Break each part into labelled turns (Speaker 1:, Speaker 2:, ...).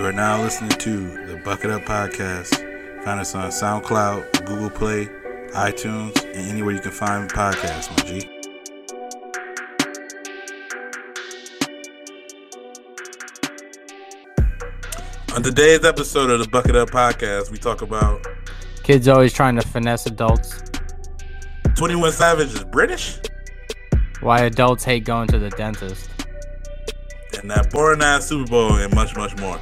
Speaker 1: You are now listening to the Bucket Up Podcast. Find us on SoundCloud, Google Play, iTunes, and anywhere you can find podcasts, my G. On today's episode of the Bucket Up Podcast, we talk about
Speaker 2: Kids always trying to finesse adults.
Speaker 1: 21 Savage is British
Speaker 2: Why adults hate going to the dentist.
Speaker 1: and that boring ass Super Bowl and much, much more.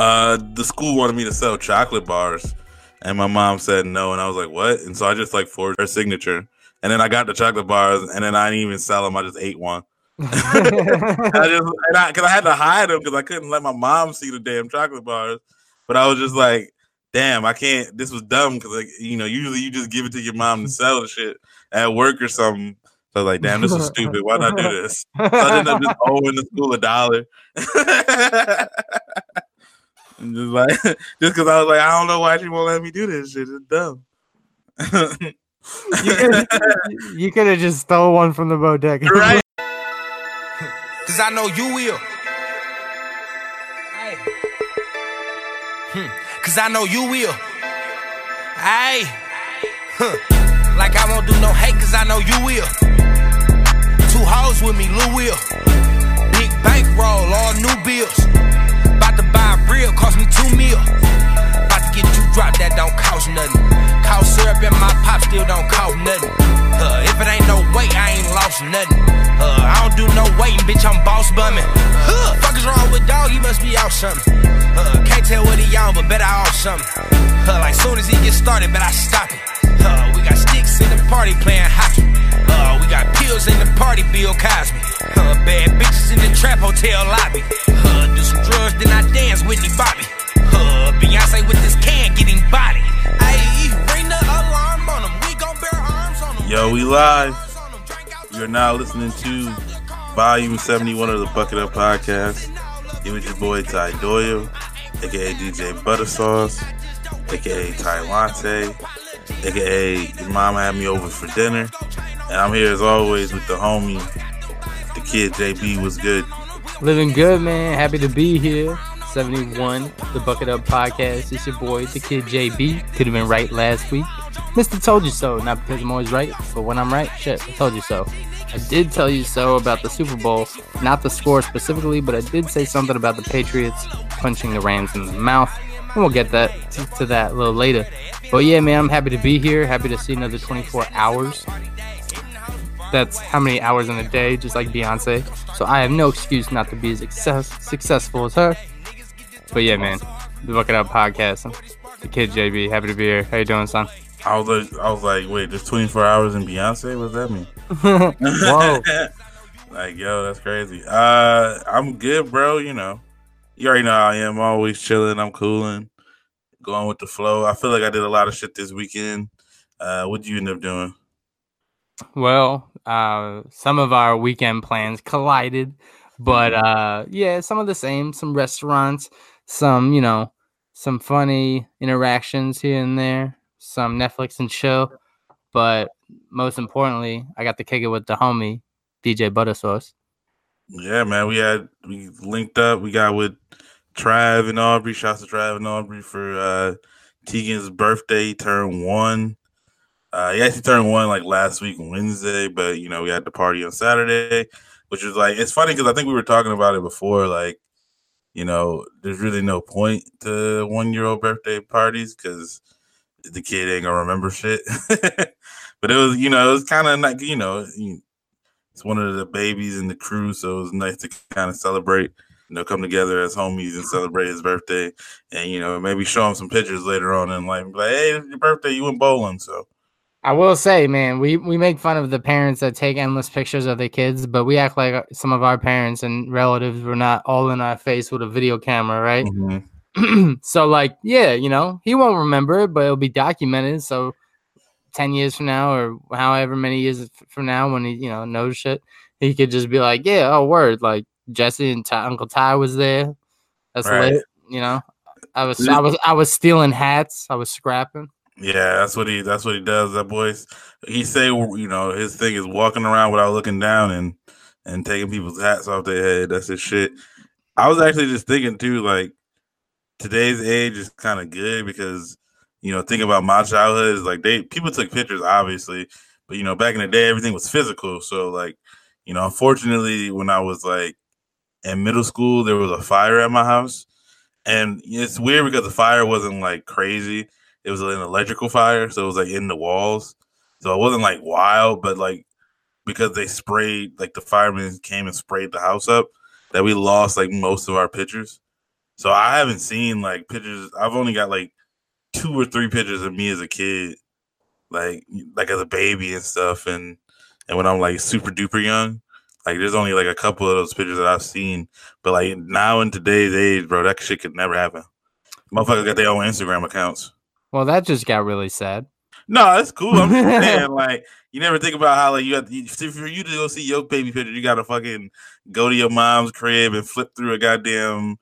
Speaker 1: Uh, the school wanted me to sell chocolate bars, and my mom said no, and I was like, "What?" And so I just like forged her signature, and then I got the chocolate bars, and then I didn't even sell them. I just ate one. I just and I because I had to hide them because I couldn't let my mom see the damn chocolate bars. But I was just like, damn, I can't. This was dumb because like you know, usually you just give it to your mom to sell the shit at work or something. So I was like, damn, this is stupid. Why not do this? So I ended up just owing the school a dollar. and just like just because I was like, I don't know why she won't let me do this shit. It's dumb.
Speaker 2: you could have just stole one from the bodega.
Speaker 1: right?
Speaker 3: Cause I know you will. Hey. Hmm. Cause I know you will. Hey. Huh. Like I won't do no hate, cause I know you will. Two hoes with me, Lou will. Big bankroll, all new bills. Real, cost me two mil. About to get you dropped, that don't cost nothing. Cost syrup in my pop still don't cost nothing. Uh, if it ain't no weight, I ain't lost nothing. Uh, I don't do no waiting, bitch, I'm boss bumming. Huh, fuck is wrong with dog? He must be out something. Uh, can't tell what he on, but better off something. Uh, like soon as he gets started, but I stop it. Uh, we got sticks in the party playing hockey. Uh, we got pills in the party, Bill Cosby. Uh, bad bitches in the trap hotel lobby. Uh, do some drugs, then I dance with Whitney Bobby. Uh, Beyonce with this can getting body. Ayy, ring the alarm on them. We gon' bear arms on them.
Speaker 1: Yo, we live. You're now listening to Volume 71 of the Bucket Up Podcast. It was your boy Ty Doyle, aka DJ Buttersauce, aka Ty Latte, aka your mom had me over for dinner. And I'm here as always with the homie, the kid JB was good.
Speaker 2: Living good, man. Happy to be here. 71, the Bucket Up Podcast. It's your boy, the kid JB. Could have been right last week. Mr. Told You So. Not because I'm always right, but when I'm right, shit, I told you so. I did tell you so about the Super Bowl, not the score specifically, but I did say something about the Patriots punching the Rams in the mouth. And we'll get that to that a little later. But yeah, man, I'm happy to be here. Happy to see another 24 hours. That's how many hours in a day, just like Beyonce. So I have no excuse not to be as success, successful as her. But yeah, man, the Bucket Up podcast. The kid JB, happy to be here. How you doing, son?
Speaker 1: I was like, I was like, wait, there's 24 hours in Beyonce? What does that mean?
Speaker 2: Whoa.
Speaker 1: like, yo, that's crazy. Uh, I'm good, bro. You know, you already know how I am. Always chilling. I'm cooling, going with the flow. I feel like I did a lot of shit this weekend. Uh, what did you end up doing?
Speaker 2: Well, uh, some of our weekend plans collided, but uh, yeah, some of the same. Some restaurants, some you know, some funny interactions here and there, some Netflix and chill. But most importantly, I got to kick it with the homie DJ Buttersauce.
Speaker 1: Yeah, man, we had we linked up. We got with Trav and Aubrey. Shouts to Trav and Aubrey for uh Teagan's birthday, turn one. Uh, he actually turned one like last week Wednesday, but you know we had the party on Saturday, which was like it's funny because I think we were talking about it before. Like, you know, there's really no point to one year old birthday parties because the kid ain't gonna remember shit. but it was, you know, it was kind of like you know, it's one of the babies in the crew, so it was nice to kind of celebrate. You know, come together as homies and celebrate his birthday, and you know, maybe show him some pictures later on and like, like hey, it's your birthday, you went bowling, so.
Speaker 2: I will say, man, we, we make fun of the parents that take endless pictures of their kids, but we act like some of our parents and relatives were not all in our face with a video camera, right?
Speaker 1: Mhm.
Speaker 2: so, like, yeah, you know, he won't remember it, but it'll be documented. So, 10 years from now, or however many years from now, when he, you know, knows shit, he could just be like, yeah, oh, word. Like, Jesse and Ty, Uncle Ty was there. That's
Speaker 1: Right.
Speaker 2: lit, you know. I was, I was, I was stealing hats. I was scrapping.
Speaker 1: Yeah, that's what he that's what he does. That boy's he say you know his thing is walking around without looking down and and taking people's hats off their head. That's his shit. I was actually just thinking too, like today's age is kind of good because you know thinking about my childhood is like they people took pictures obviously, but you know back in the day everything was physical. So like you know unfortunately when I was like in middle school there was a fire at my house, and it's weird because the fire wasn't like crazy. It was an electrical fire, so it was like in the walls. So it wasn't like wild, but like because they sprayed like the firemen came and sprayed the house up that we lost like most of our pictures. So I haven't seen like pictures. I've only got like two or three pictures of me as a kid, like like as a baby and stuff, and and when I'm like super duper young. Like there's only like a couple of those pictures that I've seen, but like now in today's age, bro, that shit could never happen. Motherfuckers got their own Instagram accounts.
Speaker 2: Well, that just got really sad.
Speaker 1: No, that's cool. I'm just saying, like, you never think about how like you have to, for you to go see your baby picture, you gotta fucking go to your mom's crib and flip through a goddamn,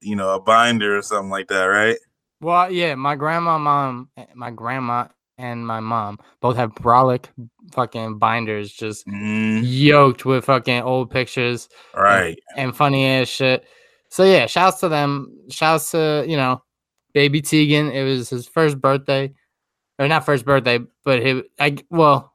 Speaker 1: you know, a binder or something like that, right?
Speaker 2: Well, yeah, my grandma, mom, eh, my grandma, and my mom both have brolic fucking binders, just
Speaker 1: mm.
Speaker 2: yoked with fucking old pictures,
Speaker 1: right,
Speaker 2: and, and funny ass shit. So yeah, shouts to them. Shouts to you know, baby Teagan. It was his first birthday or not first birthday, but he, I well,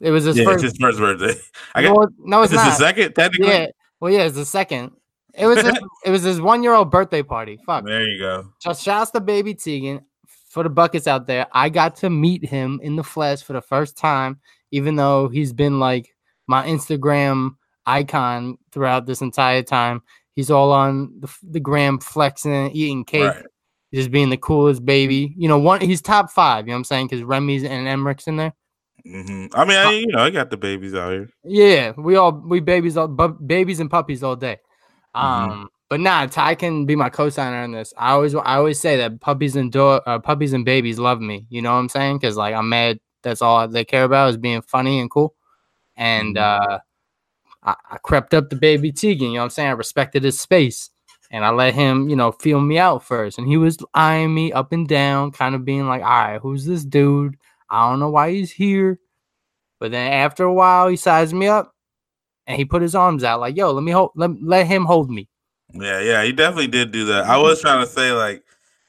Speaker 2: it was his
Speaker 1: yeah,
Speaker 2: first.
Speaker 1: his first birthday. I
Speaker 2: got, well, no, it's
Speaker 1: not.
Speaker 2: His
Speaker 1: second, technically.
Speaker 2: Yeah, well, yeah, it's the second. It was his, it was his one year old birthday party. Fuck.
Speaker 1: There you go.
Speaker 2: Just shouts to baby Teagan for the buckets out there. I got to meet him in the flesh for the first time, even though he's been like my Instagram icon throughout this entire time. He's all on the, the gram flexing, eating cake. Right just being the coolest baby. You know, one he's top five. You know what I'm saying? Because Remy's and Emmerich's in there.
Speaker 1: Mm-hmm. I mean, I, you know, I got the babies out here.
Speaker 2: Yeah, we all we babies all bu- babies and puppies all day. Mm-hmm. Um, mm-hmm. but nah, Ty can be my co-signer on this. I always I always say that puppies and do- uh, puppies and babies love me. You know what I'm saying? Because like I'm mad. That's all they care about is being funny and cool. And mm-hmm. uh, I, I crept up to baby Teagan. You know what I'm saying? I respected his space and I let him, you know, feel me out first. And he was eyeing me up and down, kind of being like, all right, who's this dude? I don't know why he's here. But then after a while, he sized me up and he put his arms out like, yo, let me hold, let, let him hold me.
Speaker 1: Yeah, yeah, he definitely did do that. I was trying to say, like,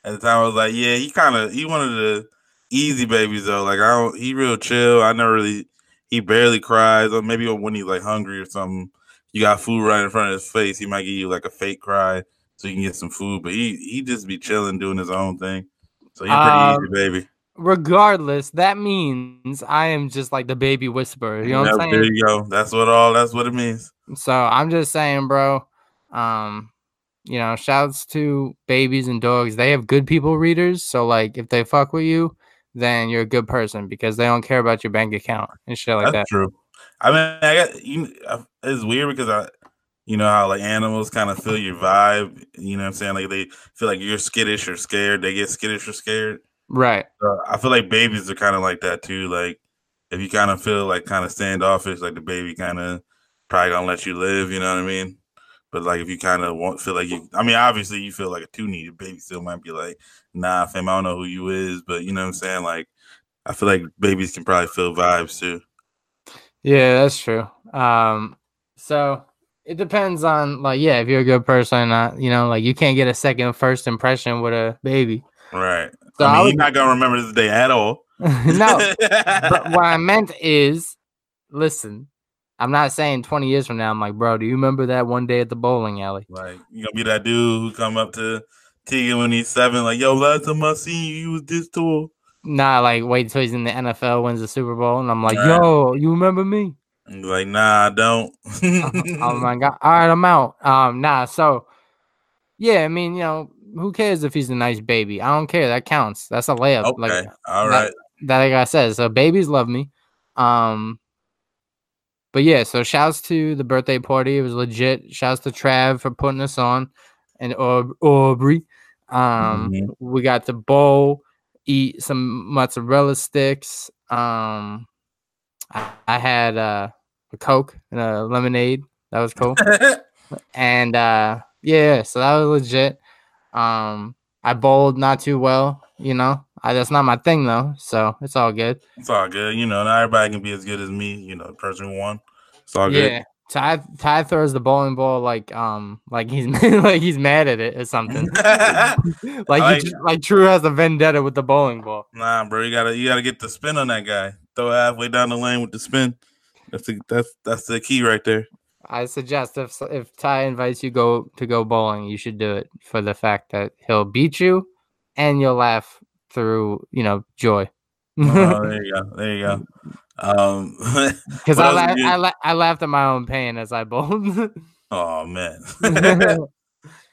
Speaker 1: at the time, I was like, yeah, he kind of, he wanted the easy babies, though. Like, I don't, he real chill. I never really, he barely cries, or maybe when he's like hungry or something you got food right in front of his face, he might give you like a fake cry so you can get some food. But he he just be chilling, doing his own thing. So he's pretty um, easy, baby.
Speaker 2: Regardless, that means I am just like the baby whisperer. You know what I'm saying?
Speaker 1: There you go. That's what all. That's what it means.
Speaker 2: So I'm just saying, bro. Um, you know, shouts to babies and dogs. They have good people readers. So like, if they fuck with you, then you're a good person because they don't care about your bank account and shit like
Speaker 1: That's
Speaker 2: that.
Speaker 1: True. I mean, I got you. Uh, it's weird because I, you know how like animals kind of feel your vibe. You know what I'm saying? Like they feel like you're skittish or scared. They get skittish or scared.
Speaker 2: Right.
Speaker 1: So I feel like babies are kind of like that too. Like if you kind of feel like kind of standoffish, like the baby kind of probably gonna let you live. You know what I mean? But like if you kind of won't feel like you, I mean, obviously you feel like a two needed baby still might be like, nah, fam, I don't know who you is, but you know what I'm saying? Like I feel like babies can probably feel vibes too.
Speaker 2: Yeah, that's true. Um, so it depends on like, yeah, if you're a good person, or not you know, like you can't get a second first impression with a baby.
Speaker 1: Right. So I mean, I would, not gonna remember this day at all.
Speaker 2: no. but what I meant is, listen, I'm not saying 20 years from now. I'm like, bro, do you remember that one day at the bowling alley?
Speaker 1: Like, you gonna be that dude who come up to Teagan when he's seven, like, yo, last time I seen you, you was this tall.
Speaker 2: Nah, like wait until he's in the NFL, wins the Super Bowl, and I'm like, yo, you remember me?
Speaker 1: Like, nah, I don't.
Speaker 2: oh my god! All right, I'm out. Um, nah. So, yeah, I mean, you know, who cares if he's a nice baby? I don't care. That counts. That's a layup.
Speaker 1: Okay.
Speaker 2: Like,
Speaker 1: all right.
Speaker 2: That, that like I said, so babies love me. Um, but yeah, so shouts to the birthday party. It was legit. Shouts to Trav for putting us on, and Aubrey. Um, mm-hmm. we got the bowl eat some mozzarella sticks. Um, I, I had uh, a Coke and a lemonade. That was cool. and uh, yeah, so that was legit. Um, I bowled not too well, you know. I, that's not my thing though, so it's all good.
Speaker 1: It's all good. You know, not everybody can be as good as me. You know, the person who won. It's all good.
Speaker 2: Ty Ty throws the bowling ball like um like he's like he's mad at it or something. like
Speaker 1: like-
Speaker 2: like True has a vendetta with the bowling ball.
Speaker 1: Nah, bro, you gotta you gotta get the spin on that guy. Throw it halfway down the lane with the spin. That's the that's that's the key right there.
Speaker 2: I suggest if if Ty invites you go to go bowling, you should do it for the fact that he'll beat you and you'll laugh through you know joy.
Speaker 1: Oh, there you go. There you go. Um,
Speaker 2: Because I, la- I, la- I laughed at my own pain as I bowled.
Speaker 1: oh man,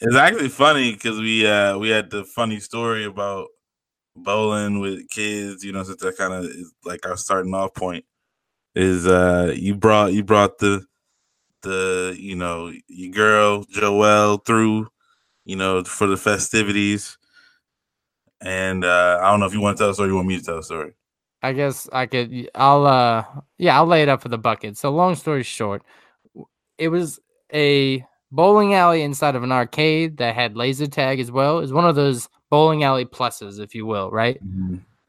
Speaker 1: it's actually funny because we uh we had the funny story about bowling with kids. You know, since that kind of like our starting off point is uh you brought you brought the the you know your girl Joelle through you know for the festivities. And uh I don't know if you want to tell a story, you want me to tell a story.
Speaker 2: I guess I could. I'll uh Yeah, I'll lay it up for the bucket. So long story short, it was a bowling alley inside of an arcade that had laser tag as well. It's one of those bowling alley pluses, if you will, right?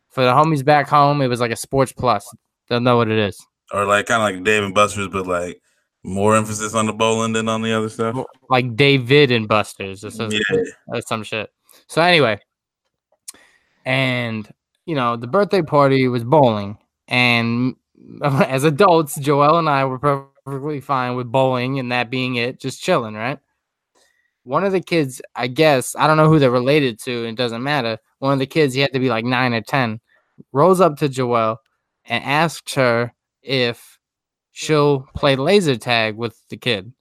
Speaker 2: For the homies back home, it was like a sports plus. They'll know what it is.
Speaker 1: Or like kind of like Dave and Buster's, but like more emphasis on the bowling than on the other stuff.
Speaker 2: Like David and Buster's or some,
Speaker 1: Yeah.
Speaker 2: or some shit. So anyway, and you know the birthday party was bowling, and as adults, Joel and I were perfectly fine with bowling and that being it, just chilling, right? One of the kids, I guess, I don't know who they're related to, it doesn't matter. One of the kids, he had to be like nine or ten, rolls up to Joelle and asks her if she'll play laser tag with the kid.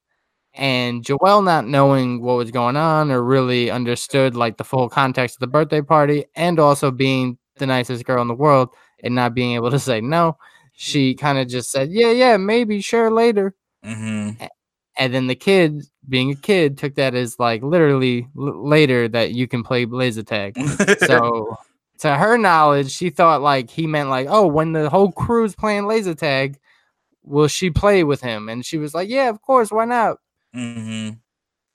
Speaker 2: And Joelle, not knowing what was going on or really understood like the full context of the birthday party, and also being the nicest girl in the world and not being able to say no, she kind of just said, "Yeah, yeah, maybe, sure, later."
Speaker 1: Mm-hmm.
Speaker 2: And then the kid, being a kid, took that as like literally l- later that you can play laser tag. So, to her knowledge, she thought like he meant like, oh, when the whole crew's playing laser tag, will she play with him? And she was like, yeah, of course, why not?
Speaker 1: hmm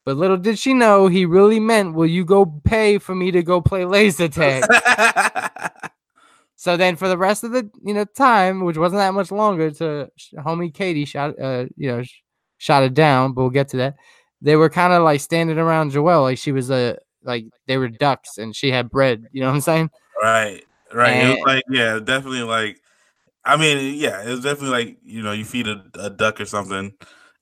Speaker 2: But little did she know he really meant, will you go pay for me to go play laser tag? so then for the rest of the you know time, which wasn't that much longer, to homie Katie shot uh you know sh- shot it down, but we'll get to that. They were kind of like standing around Joelle like she was a like they were ducks and she had bread. You know what I'm saying?
Speaker 1: right, right. it was like yeah, definitely like. I mean, yeah, it was definitely like you know you feed a, a duck or something,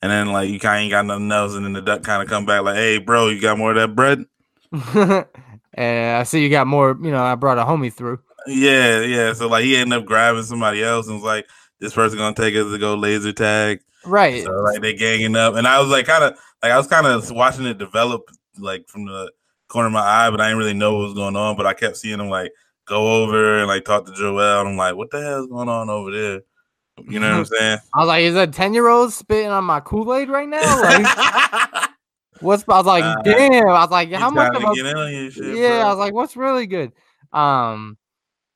Speaker 1: and then like you kind of ain't got nothing else, and then the duck kind of come back like, hey, bro, you got more of that bread?
Speaker 2: and I see you got more. You know, I brought a homie through.
Speaker 1: Yeah, yeah. So like he ended up grabbing somebody else and was like, this person gonna take us to go laser tag.
Speaker 2: Right.
Speaker 1: So like they ganging up, and I was like, kind of like I was kind of watching it develop, like from the corner of my eye, but I didn't really know what was going on. But I kept seeing them like go over and like talk to Joel, and I'm like, what the hell is going on over there? You know what I'm saying?
Speaker 2: I was like, is a ten year old spitting on my Kool Aid right now? Like, what's? I was like,
Speaker 1: Uh,
Speaker 2: damn. I was like, how much of a
Speaker 1: get in on your shit,
Speaker 2: yeah,
Speaker 1: bro.
Speaker 2: I was like, what's really good? Um,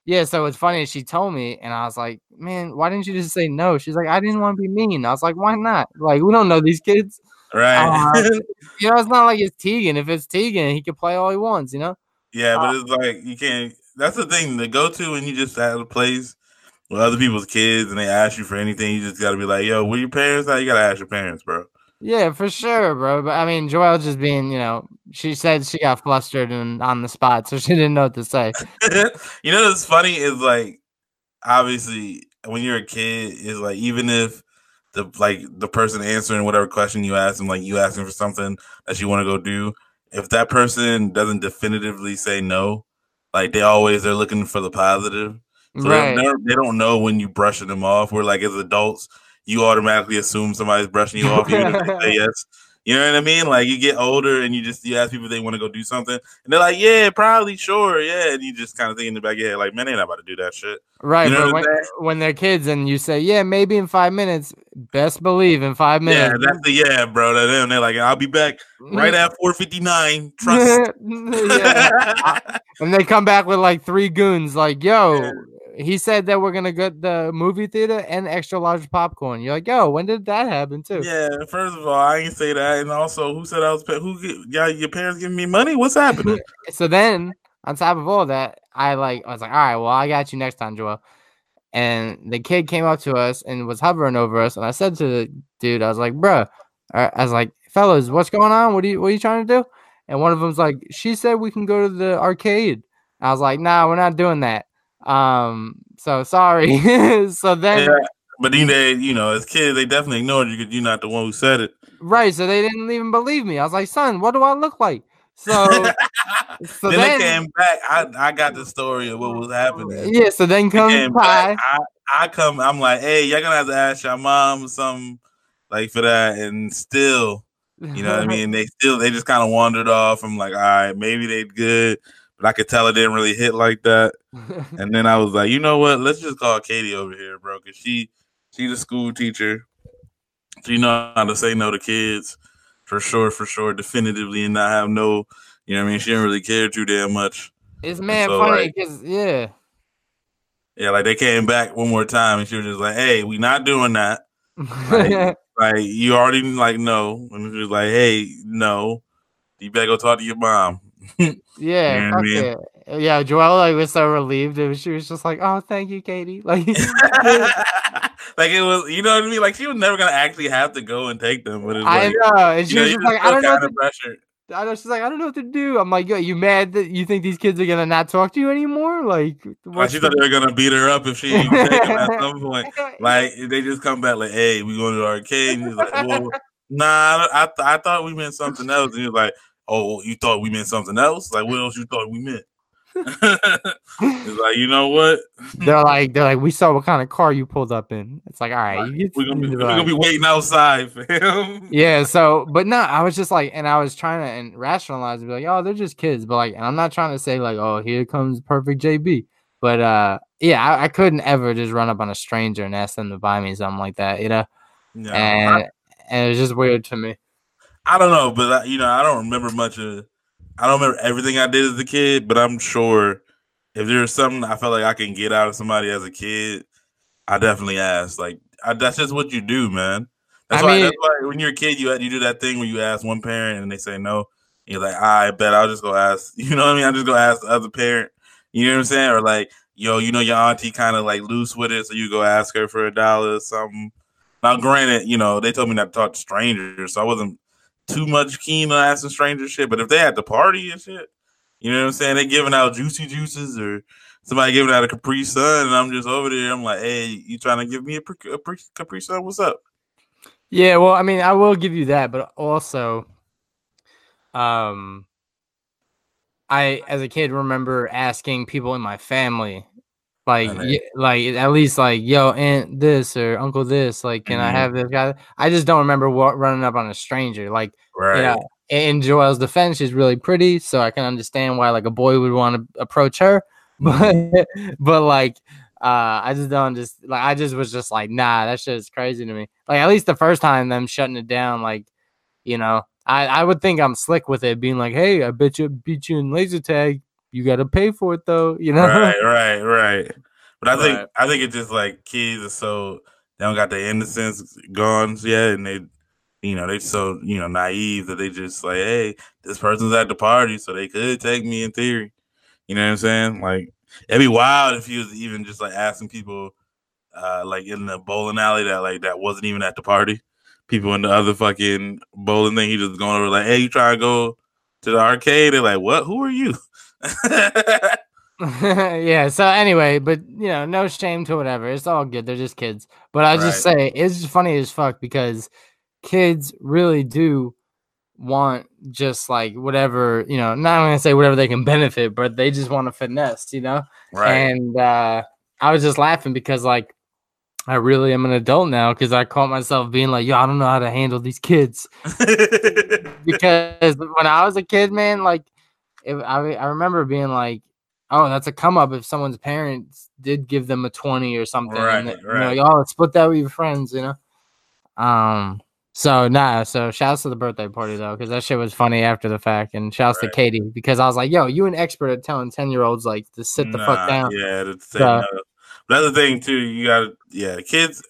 Speaker 2: yeah. So it's funny. She told me, and I was like, man, why didn't you just say no? She's like, I didn't want to be mean. I was like, why not? Like, we don't know these kids.
Speaker 1: right?
Speaker 2: uh, You know, it's not like it's Teagan. If it's Teagan, he can play all he wants. You know.
Speaker 1: yeah,
Speaker 2: uh,
Speaker 1: but it's like you can't. That's the thing to go to when you just at a place with other people's kids and they ask you for anything. You just got to be like, yo, where your parents at? You got to ask your parents, bro.
Speaker 2: Yeah, for sure, bro. But I mean, Joelle just being, you know, she said she got flustered and on the spot, so she didn't know what to say.
Speaker 1: you know what's funny is like obviously when you're a kid is like even if the like the person answering whatever question you ask them like you asking for something that you want to go do if that person doesn't definitively say no like they always they're looking for the positive so
Speaker 2: right.
Speaker 1: they, don't- they don't know when you're brushing them off where like as adults you automatically assume somebody's brushing you off even if they say yes you know what I mean? Like you get older and you just you ask people if they want to go do something, and they're like, "Yeah, probably, sure, yeah." And you just kind of think in the back of your head, like, "Man, they not about to do that shit."
Speaker 2: Right,
Speaker 1: You know
Speaker 2: but when, when they're kids and you say, "Yeah, maybe in five minutes," best believe in five minutes.
Speaker 1: Yeah, that's the yeah, bro. To them, they're like, "I'll be back right at 4:59." Trust.
Speaker 2: yeah. And they come back with like three goons, like, "Yo, he said that we're gonna get the movie theater and extra large popcorn." You're like, "Yo, when did that happen too?"
Speaker 1: yeah. First of all, I ain't say that, and also, who said I was? Pay- who got your parents giving me money? What's happening?
Speaker 2: So then on top of all that, I like I was like, all right, well, I got you next time, Joel. And the kid came up to us and was hovering over us, and I said to the dude, I was like, bruh, uh, I was like, fellas, what's going on? What are you what are you trying to do? And one of them's like, she said we can go to the arcade. I was like, nah, we're not doing that. Um, so sorry. so then
Speaker 1: Yeah, but then they, you know, as kids, they definitely ignored you because you're not the one who said it.
Speaker 2: right, so they didn't even believe me. I was like, son, what do I look like? So so
Speaker 1: then,
Speaker 2: then,
Speaker 1: they came back. I, I got the story of what was happening.
Speaker 2: yeah, so then
Speaker 1: They
Speaker 2: comes
Speaker 1: came
Speaker 2: Ty.
Speaker 1: back. I, I come. I'm like, hey, you're gonna have to ask your mom or something like for that, and still, you know what I mean. They still, they just kind of wandered off. I'm like, all right, maybe they good, but I could tell it didn't really hit like that. And then I was like, you know what? Let's just call Katie over here, bro, because she she's a school teacher. She know how to say no to kids for sure, for sure, definitively, and not have no, you know what I mean. She didn't really care too damn much.
Speaker 2: it's man
Speaker 1: So,
Speaker 2: funny
Speaker 1: like-
Speaker 2: because yeah.
Speaker 1: Yeah, like they came back one more time, and she was just like, "Hey, we not doing that. Like, like you already like no." And she was like, "Hey, no, you better go talk to your mom."
Speaker 2: Yeah,
Speaker 1: You know I
Speaker 2: fuck
Speaker 1: mean?
Speaker 2: it. Yeah, was so relieved, and she was just like, "Oh, thank you, Katie." Like,
Speaker 1: like it was, you know what I mean? Like she was never gonna actually have to go and take them, but
Speaker 2: I
Speaker 1: like,
Speaker 2: know, and she
Speaker 1: you know,
Speaker 2: was just like, "I don't know." What to,
Speaker 1: pressure.
Speaker 2: I know she's like, "I don't know what to do." I'm like, "Yo, you mad that you think these kids are gonna not talk to you anymore?" Like,
Speaker 1: Like
Speaker 2: what's
Speaker 1: she thought they were gonna beat her up if she didn't take them at some point. Like they just come back like, "Hey, we going to the arcade." And he's like, "Well, nah, I th- I thought we meant something else." And he was like, "Oh, you thought we meant something else? Like what else you thought we meant?" it's like, you know what?
Speaker 2: they're like, they're like, "We saw what kind of car you pulled up in." It's like, all right,
Speaker 1: We're gonna be we're gonna be waiting outside for him.
Speaker 2: yeah so but no i was just like and i was trying to and rationalize and be like oh they're just kids but like and i'm not trying to say like oh here comes perfect jb but uh yeah I, I couldn't ever just run up on a stranger and ask them to buy me something like that you know
Speaker 1: Yeah,
Speaker 2: and
Speaker 1: I,
Speaker 2: and it was just weird to me
Speaker 1: I don't know, but I, you know, I don't remember much of. I don't remember everything I did as a kid, but I'm sure if there's something I felt like I can get out of somebody as a kid, I definitely ask. Like I, that's just what you do, man. That's
Speaker 2: I
Speaker 1: why.
Speaker 2: mean-
Speaker 1: that's why when you're a kid, you you do that thing where you ask one parent and they say no. You're like, I bet I'll just go ask. You know what I mean? I'm just gonna ask the other parent. You know what I'm saying? Or like, yo, you know your auntie kind of like loose with it, so you go ask her for a dollar or something. Now, granted, you know they told me not to talk to strangers, so I wasn't too much keen on asking strangers shit. But if they at the party and shit, you know what I'm saying? They giving out juicy juices or somebody giving out a Capri Sun, and I'm just over there. I'm like, hey, you trying to give me a, Pre- a Capri Sun? What's up?
Speaker 2: yeah well i mean i will give you that but also um i as a kid remember asking people in my family like y- like at least like yo aunt this or uncle this like can i
Speaker 1: Mhm.
Speaker 2: have this guy? I just don't remember what running up on a stranger like
Speaker 1: Right.
Speaker 2: yeah in Joel's defense she's really pretty so i can understand why like a boy would want to approach her but but like uh i just don't just like i just was just like nah that shit is crazy to me. Like at least the first time them shutting it down like you know i i would think i'm slick with it being like hey i bet you beat you in laser tag you gotta pay for it though you know
Speaker 1: right, right, right. But I think
Speaker 2: Right.
Speaker 1: I think it's just like kids are so they don't got their innocence gone yet, and they, you know, they're so you know naive that they just like, hey, this person's at the party, so they could take me in theory. You know what I'm saying? Like it'd be wild if he was even just like asking people, uh, like in the bowling alley that like that wasn't even at the party. People in the other fucking bowling thing, he just going over like, hey, you trying to go to the arcade? They're like, what? Who are you?
Speaker 2: yeah so anyway but you know no shame to whatever it's all good they're just kids. But i just say it's just funny as fuck because kids really do want just like whatever you know not gonna say whatever they can benefit but they just want to finesse you know?
Speaker 1: Right.
Speaker 2: and uh i was just laughing because like i really am an adult now because i caught myself being like yo i don't know how to handle these kids. Because when I was a kid, man, like if I I remember being like, oh, that's a come up if someone's parents did give them a twenty or something.
Speaker 1: Right,
Speaker 2: they-
Speaker 1: right.
Speaker 2: You know, y'all split that with your friends, you know. Um. So nah. So shouts to the birthday party though, because that shit was funny after the fact, and shouts
Speaker 1: Right.
Speaker 2: to Katie because I was like, yo, you an expert at telling ten year olds like to sit the fuck down.
Speaker 1: Yeah, that's the
Speaker 2: So-
Speaker 1: no. But thing too. You got yeah, kids.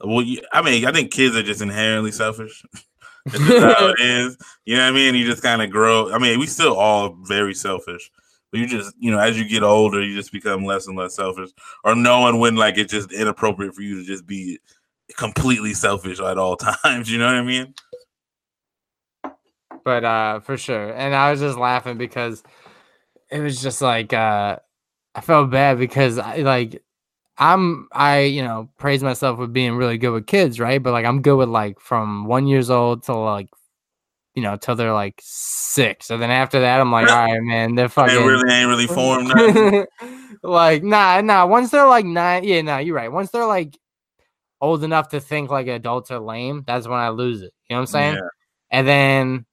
Speaker 1: Well, you, I mean, I think kids are just inherently selfish. That's how it is. You know what I mean? You just kind of grow. I mean, we still all very selfish, But you just, you know, as you get older, you just become less and less selfish, or knowing when like it's just inappropriate for you to just be completely selfish at all times. You know what I mean?
Speaker 2: but uh for sure and i was just laughing because it was just like uh i felt bad because i like i'm i you know praise myself with being really good with kids right but like i'm good with like from one years old to like you know till they're like six and then after that i'm like all right man they're fucking
Speaker 1: It really ain't really formed.
Speaker 2: like nah nah once they're like nine yeah nah you're right once they're like old enough to think like adults are lame that's when i lose it you know what i'm saying
Speaker 1: Yeah.
Speaker 2: and then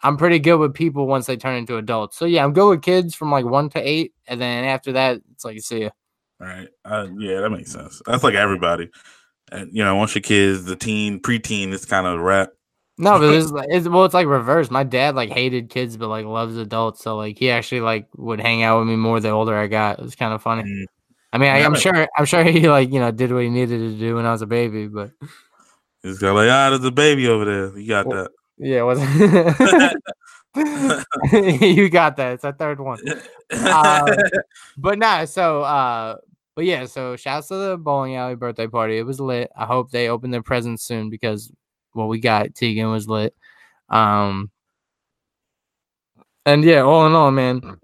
Speaker 2: I'm pretty good with people once they turn into adults. So yeah, I'm good with kids from like one to eight, and then after that, it's like see ya.
Speaker 1: Right. Uh, yeah, that makes sense. That's like everybody. And you know, once your kids, the teen, preteen, it's kind of a wrap.
Speaker 2: No, but it's, like- it's well, it's like reverse. My dad like hated kids, but like loves adults. So like he actually like would hang out with me more the older I got. It was kind of funny.
Speaker 1: Mm.
Speaker 2: I mean, I, I'm
Speaker 1: like-
Speaker 2: sure, I'm sure he like you know did what he needed to do when I was a baby, but
Speaker 1: It's got like, ah, there's a baby over there. You got
Speaker 2: Well,
Speaker 1: that.
Speaker 2: yeah, it wasn't. you got that. It's a third one. uh, but nah, so uh but yeah, so shouts to the bowling alley birthday party. It was lit. I hope they open their presents soon because what we got Teagan was lit. Um and yeah, all in all, man,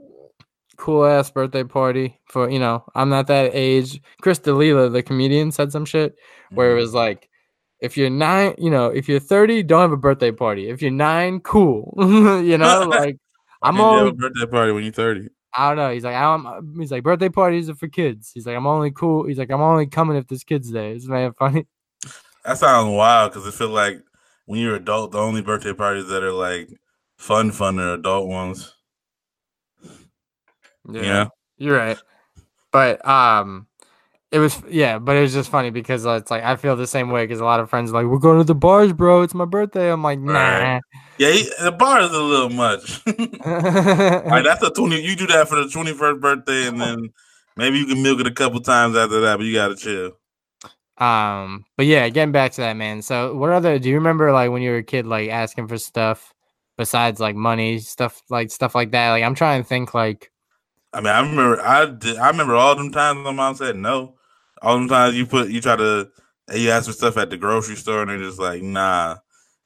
Speaker 2: cool ass birthday party for you know, I'm not that age. Chris D'Elia, the comedian, said some shit where it
Speaker 1: Mhm.
Speaker 2: was like if you're nine, you know, if you're 30, don't have a birthday party. If you're nine, cool. you know, like I'm all
Speaker 1: a birthday party when you're 30.
Speaker 2: I don't know. He's like, I'm. He's like, birthday parties are for kids. He's like, I'm only cool. He's like, I'm only coming if there's kids there. Isn't that funny?
Speaker 1: That sounds wild because I feel like when you're adult, the only birthday parties that are like fun, fun are adult ones. Yeah.
Speaker 2: you're right. But um, it was yeah, but it was just funny because it's like I feel the same way because a lot of friends are like, we're going to the bars, bro. It's my birthday. I'm like, nah.
Speaker 1: Right. Yeah, he, the bar is a little much. like that's a twenty. You do that for the twenty first birthday, and then maybe you can milk it a couple times after that. But you gotta chill.
Speaker 2: Um, but yeah, getting back to that, man. So, what other do you remember like when you were a kid, like asking for stuff besides like money, stuff like stuff like that? Like, I'm trying to think, like,
Speaker 1: I mean, I remember. I did, I remember all them times my mom said no. All them times you put you try to you ask for stuff at the grocery store, and they're just like nah.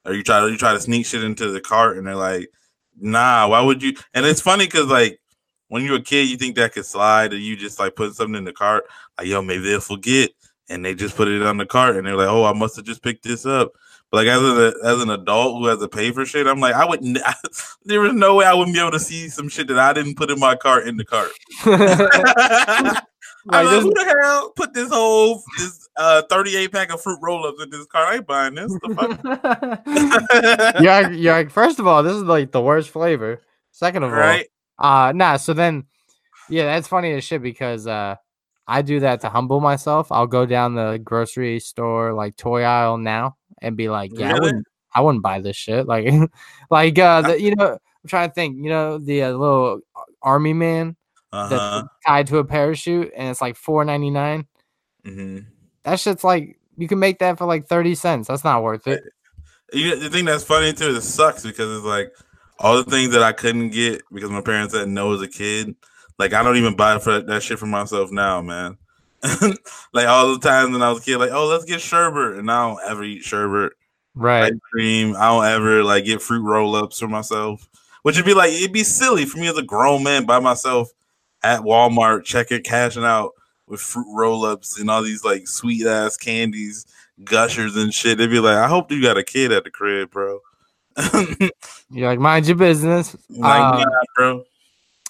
Speaker 1: Or you try to you try to sneak shit into the cart, and they're like nah. Why would you? And it's funny because like when you're a kid, you think that could slide, and you just like put something in the cart, like yo, maybe they'll forget, and they just put it on the cart, and they're like, oh, I must have just picked this up. But like as an as an adult who has to pay for shit, I'm like, I would. not there was no way I wouldn't be able to see some shit that I didn't put in my cart in the cart. I'm like,
Speaker 2: this-
Speaker 1: who the hell put this whole this uh 38 pack of fruit roll-ups in this car? I ain't buying this. The fuck?
Speaker 2: you're, like- first of all, this is like the worst flavor. Second of
Speaker 1: right?
Speaker 2: all, uh, nah. So then, yeah, that's funny as shit because uh, I do that to humble myself. I'll go down the grocery store, like toy aisle now, and be like, yeah, I wouldn't, I wouldn't buy this shit. Like, like uh, the, you know, I'm trying to think. You know, the uh, little army man that's
Speaker 1: Uh-huh.
Speaker 2: tied to a parachute, and it's like four ninety nine.
Speaker 1: hmm
Speaker 2: That shit's like you can make that for like thirty cents. That's not worth it.
Speaker 1: You, the thing that's funny too, it sucks because it's like all the things that I couldn't get because my parents said no as a kid. Like I don't even buy for that shit for myself now, man. like all the times when I was a kid, like oh let's get sherbet, and I don't ever eat sherbet.
Speaker 2: Right.
Speaker 1: ice cream. I don't ever like get fruit roll ups for myself, which would be like it'd be silly for me as a grown man by myself at Walmart checking cashing out with fruit roll ups and all these like sweet ass candies, gushers and shit. They'd be like, I hope you got a kid at the crib, bro.
Speaker 2: You're like mind your business. Um,
Speaker 1: bro.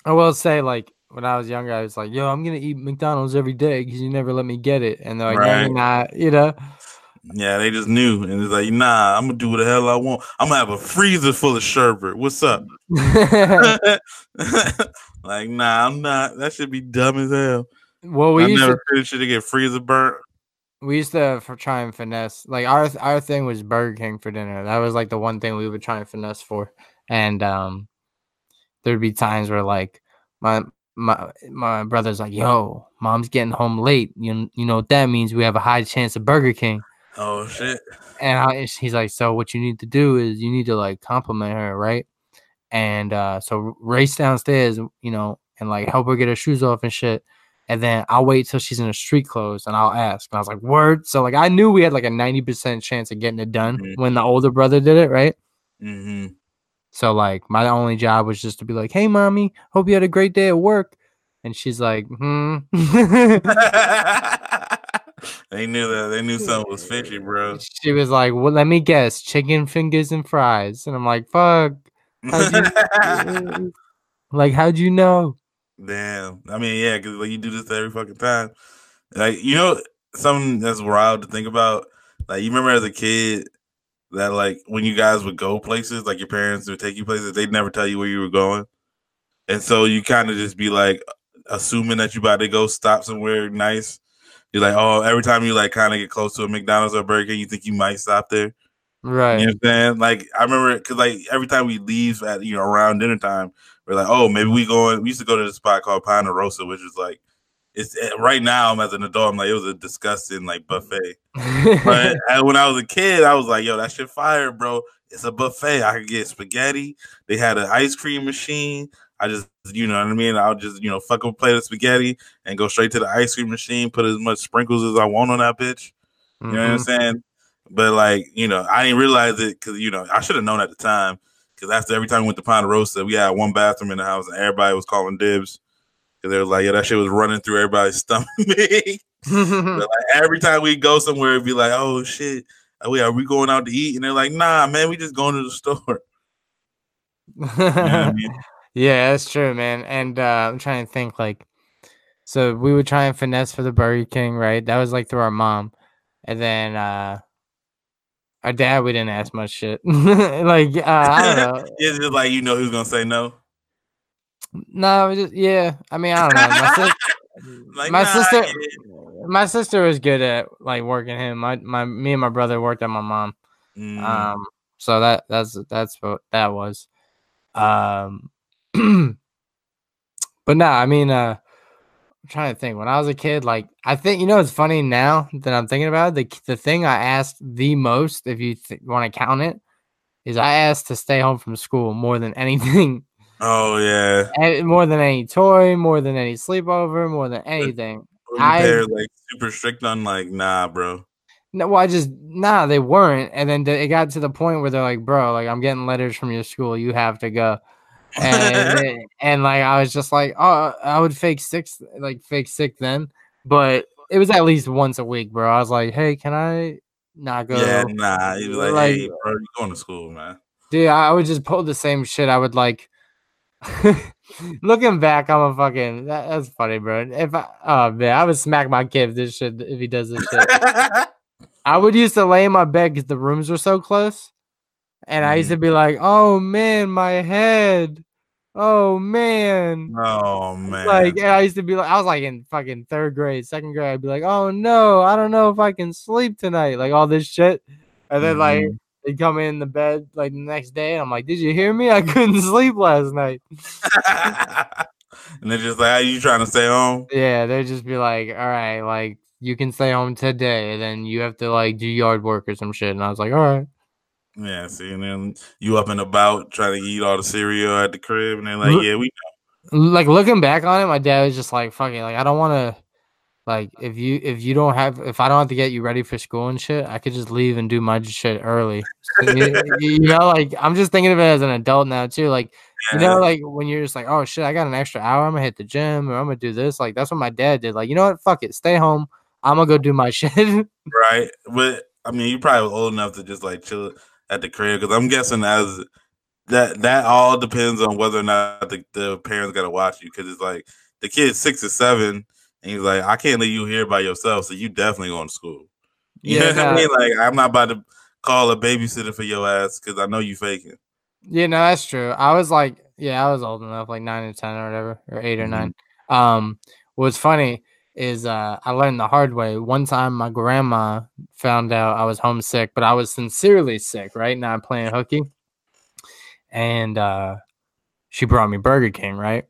Speaker 2: I will say, like, when I was younger, I was like, yo, I'm to eat McDonald's every day because you never let me get it. And they're like, no, you're not, you know?
Speaker 1: Yeah, they just knew, and it's like, nah, I'm gonna do what the hell I want. I'm gonna have a freezer full of sherbet. What's up? like, nah, I'm not. That should be dumb as hell.
Speaker 2: well, we
Speaker 1: I
Speaker 2: used,
Speaker 1: never
Speaker 2: to,
Speaker 1: finished it to get freezer burnt.
Speaker 2: we used to for try and finesse. Like, our, our thing was Burger King for dinner. That was like the one thing we would try and finesse for. And um, there'd be times where, like, my, my my brother's like, "Yo, mom's getting home late. You you know what that means? We have a high chance of Burger King."
Speaker 1: Oh shit.
Speaker 2: And I, he's like, so what you need to do is you need to like compliment her, right? and uh, so race downstairs, you know, and like help her get her shoes off and shit. And then I'll wait till she's in her street clothes and I'll ask. And I was like, word. So like I knew we had like a 90% chance of getting it done
Speaker 1: Mhm.
Speaker 2: when the older brother did it, right?
Speaker 1: hmm
Speaker 2: So like my only job was just to be like, Hey mommy, hope you had a great day at work. And she's like, hmm.
Speaker 1: they knew that. They knew something was fishy, bro.
Speaker 2: she was like, Well, let me guess, chicken fingers and fries. And I'm like, fuck. How'd you, like, how'd you know?
Speaker 1: Damn. I mean, yeah, because like you do this every fucking time. Like, you know, something that's wild to think about. Like, you remember as a kid that like when you guys would go places, like your parents would take you places, they'd never tell you where you were going, and so you kind of just be like assuming that you about to go stop somewhere nice. You're like, oh, every time you like kind of get close to a McDonald's or Burger King, you think you might stop there.
Speaker 2: Right.
Speaker 1: You know what I'm saying? Like I remember because like every time we leave at you know around dinner time, we're like, oh, maybe we going. We used to go to the spot called Ponderosa, which is like it's eh, right now. I'm as an adult, I'm like it was a disgusting like buffet. But when I was a kid, I was like, yo, that shit fire, bro. It's a buffet. I could get spaghetti. They had an ice cream machine. I just, you know what I mean? I'll just, you know, fuck up a plate of spaghetti and go straight to the ice cream machine, put as much sprinkles as I want on that bitch. You know what I'm
Speaker 2: Mhm.
Speaker 1: saying? But like, you know, I didn't realize it because you know I should have known at the time. Because after every time we went to Ponderosa, we had one bathroom in the house, and everybody was calling dibs because they were like, "Yeah, that shit was running through everybody's stomach." But, like, every time we go somewhere, it'd be like, "Oh shit, are we are we going out to eat?" And they're like, "Nah, man, we just going to the store." You know what I mean?
Speaker 2: Yeah, that's true, man. And uh, I'm trying to think like, so we would try and finesse for the Burger King, right? That was like through our mom, and then uh, our dad we didn't ask much shit. like uh, I don't know.
Speaker 1: It's just like you know who's gonna say no.
Speaker 2: No, just, yeah. I mean, I don't know. My, sis-
Speaker 1: Like,
Speaker 2: my
Speaker 1: nah,
Speaker 2: sister, my sister was good at like working him. My my me and my brother worked at my mom.
Speaker 1: Mm.
Speaker 2: Um, so that that's that's what that was. Um, but no, I mean, uh, I'm trying to think. When I was a kid, like I think you know, it's funny now that I'm thinking about it. The the thing I asked the most, if you th- want to count it, is I asked to stay home from school more than anything,
Speaker 1: oh yeah,
Speaker 2: and more than any toy, more than any sleepover, more than anything. I-
Speaker 1: parents like super strict on like, nah, bro.
Speaker 2: No, well, I just nah, they weren't, and then th- it got to the point where they're like, "Bro, like I'm getting letters from your school, you have to go," and and like I was just like, "Oh, I would fake sick, like fake sick then," but it was at least once a week, bro. I was like, "Hey, can I not go?"
Speaker 1: Yeah, nah. Was like,
Speaker 2: Like-
Speaker 1: hey, bro, you going to school, man.
Speaker 2: Dude, I would just pull the same shit. I would like. Looking back, I'm a fucking. That, that's funny, bro. If I, oh man, I would smack my kid if this shit if he does this shit. I would used to lay in my bed because the rooms were so close, and I used to be like, "Oh man, my head! Oh man!"
Speaker 1: oh man.
Speaker 2: Like and I used to be like, I was like in fucking third grade, second grade. I'd be like, "Oh no, I don't know if I can sleep tonight." Like all this shit, and then like
Speaker 1: Mhm.
Speaker 2: they'd come in the bed like the next day, and I'm like, "Did you hear me? I couldn't sleep last night."
Speaker 1: and they're just like, "Are you trying to stay home?"
Speaker 2: Yeah, they'd just be like, "All right, like." You can stay home today, and then you have to like do yard work or some shit. And I was like, all right.
Speaker 1: Yeah, see, and then you up and about trying to eat all the cereal at the crib, and they're like,
Speaker 2: Look-
Speaker 1: "Yeah, we
Speaker 2: like looking back on it, my dad was just like, "Fuck it, like I don't want to, like if you if you don't have if I don't have to get you ready for school and shit, I could just leave and do my shit early." So, you, know, like I'm just thinking of it as an adult now too. Like you know, like when you're just like, "Oh shit, I got an extra hour, I'm gonna hit the gym or I'm gonna do this." Like that's what my dad did. Like you know what? Fuck it, stay home. I'm gonna go do my shit.
Speaker 1: right?" But I mean, you're probably was old enough to just like chill at the crib because I'm guessing as that that all depends on whether or not the, the parents got to watch you because it's like the kid's six or seven, and he's like, "I can't leave you here by yourself, so you definitely going to school." You
Speaker 2: Yeah,
Speaker 1: know what I mean? Like, I'm not about to call a babysitter for your ass because I know you faking.
Speaker 2: Yeah, no, that's true. I was like, yeah, I was old enough, like nine or ten or whatever, or 8 or
Speaker 1: Mhm.
Speaker 2: nine. Um, what's funny is uh, I learned the hard way. One time, my grandma found out I was homesick, but I was sincerely sick, right? Not playing hooky, and uh, she brought me Burger King, right?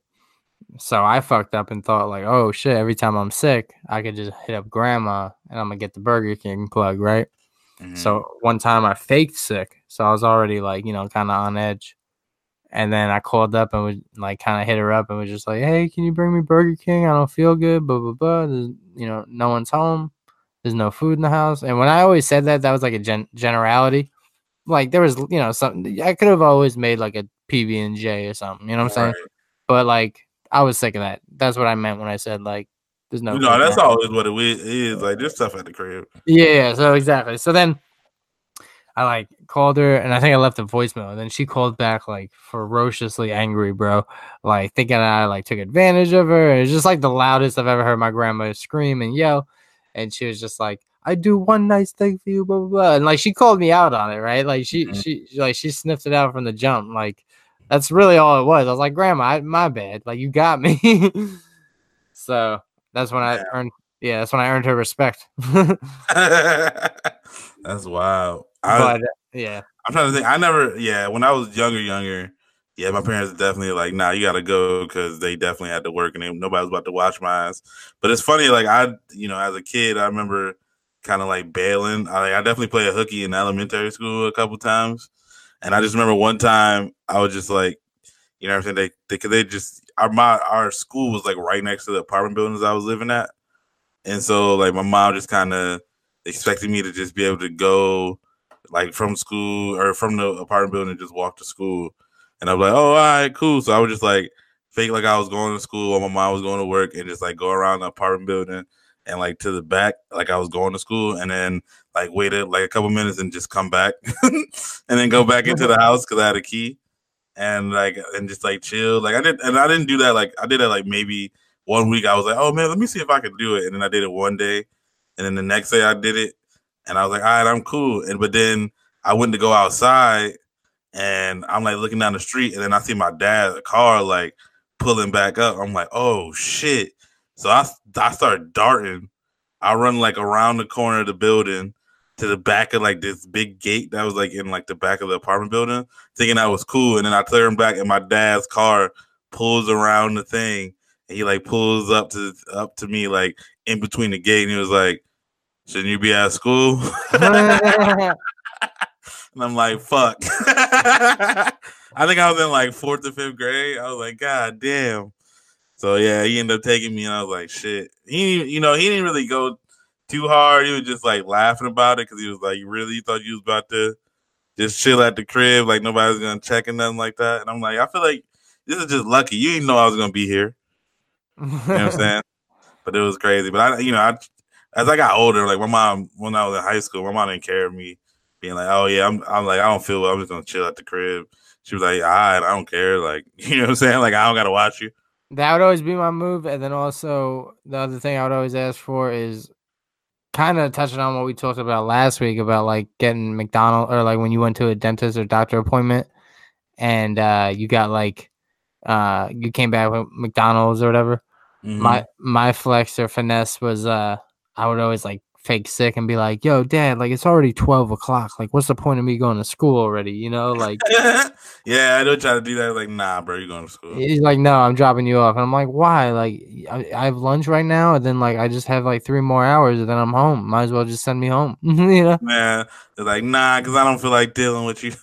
Speaker 2: So I fucked up and thought like, oh shit! Every time I'm sick, I could just hit up grandma and I'm gonna get the Burger King plug, right?
Speaker 1: Mhm.
Speaker 2: So one time I faked sick, so I was already like, you know, kind of on edge. And then I called up and was like kind of hit her up and was just like, "Hey, can you bring me Burger King? I don't feel good." Blah blah blah. There's, you know, no one's home. There's no food in the house. And when I always said that, that was like a gen- generality. Like there was, you know, something I could have always made like a PB and J or something. You know what I'm saying? But like I was sick of that. That's what I meant when I said like there's no.
Speaker 1: You know,
Speaker 2: food
Speaker 1: that's
Speaker 2: now.
Speaker 1: always what it is. Like there's stuff at the crib.
Speaker 2: Yeah, yeah, so exactly. So then I like called her and I think I left a voicemail. And then she called back like ferociously angry, bro. Like thinking I like took advantage of her. It's just like the loudest I've ever heard my grandma scream and yell. And she was just like, I do one nice thing for you, blah blah blah. And like she called me out on it, right? Like she
Speaker 1: Mhm.
Speaker 2: she like she sniffed it out from the jump. Like that's really all it was. I was like, Grandma, I, my bad. Like you got me. so that's when I
Speaker 1: Yeah.
Speaker 2: earned yeah, that's when I earned her respect.
Speaker 1: that's wild. I,
Speaker 2: but uh, yeah.
Speaker 1: I'm trying to think. I never, yeah, when I was younger, younger, yeah, my parents definitely like, nah, you gotta go because they definitely had to work and they, nobody was about to watch my ass. But it's funny, like I, you know, as a kid, I remember kind of like bailing. I, I definitely played a hooky in elementary school a couple times, and I just remember one time I was just like, you know, what I'm saying they, they, they just our my our school was like right next to the apartment buildings I was living at, and so like my mom just kind of expected me to just be able to go like from school or from the apartment building just walk to school. And I'm like, oh, all right, cool. So I would just like fake like I was going to school while my mom was going to work and just like go around the apartment building and like to the back, like I was going to school, and then like waited like a couple minutes and just come back and then go back into the house because I had a key and like and just like chill. Like I did, and I didn't do that. Like I did that like maybe one week. I was like, oh man, let me see if I could do it, and then I did it one day, and then the next day I did it, and I was like, all right, I'm cool. And but then I went to go outside, and I'm like looking down the street, and then I see my dad's car like pulling back up. I'm like, oh shit. So I I start darting. I run like around the corner of the building to the back of like this big gate that was like in like the back of the apartment building, thinking that was cool. And then I turn back, and my dad's car pulls around the thing, and he like pulls up to up to me like in between the gate, and he was like, "Shouldn't you be at school?" And I'm like, fuck. I think I was in like fourth or fifth grade. I was like, God damn. So yeah, he ended up taking me, and I was like, shit. He, you know, he didn't really go too hard. He was just like laughing about it because he was like, you really thought you was about to just chill at the crib, like nobody's gonna check and nothing like that. And I'm like, I feel like this is just lucky. You didn't know I was gonna be here. You know what I'm saying? But it was crazy. But I, you know, I as I got older, like my mom, when I was in high school, my mom didn't care of me being like, oh yeah, I'm, I'm like, I don't feel well. I'm just gonna chill at the crib. She was like, all right, I don't care. Like, you know what I'm saying? Like, I don't gotta watch you.
Speaker 2: That would always be my move. And then also the other thing I would always ask for is kind of touching on what we talked about last week about like getting McDonald or like when you went to a dentist or doctor appointment and uh you got like uh you came back with McDonald's or whatever.
Speaker 1: Mhm.
Speaker 2: My my flex or finesse was uh I would always like fake sick and be like, yo, dad, like it's already twelve o'clock. Like what's the point of me going to school already? You know, like
Speaker 1: yeah, I don't try to do that. Like, nah, bro, you going to school?
Speaker 2: He's like, no, I'm dropping you off. And I'm like, why? Like, I, I have lunch right now, and then like I just have like three more hours, and then I'm home. Might as well just send me home. you know?
Speaker 1: Man, they're like, nah, because I don't feel like dealing with you.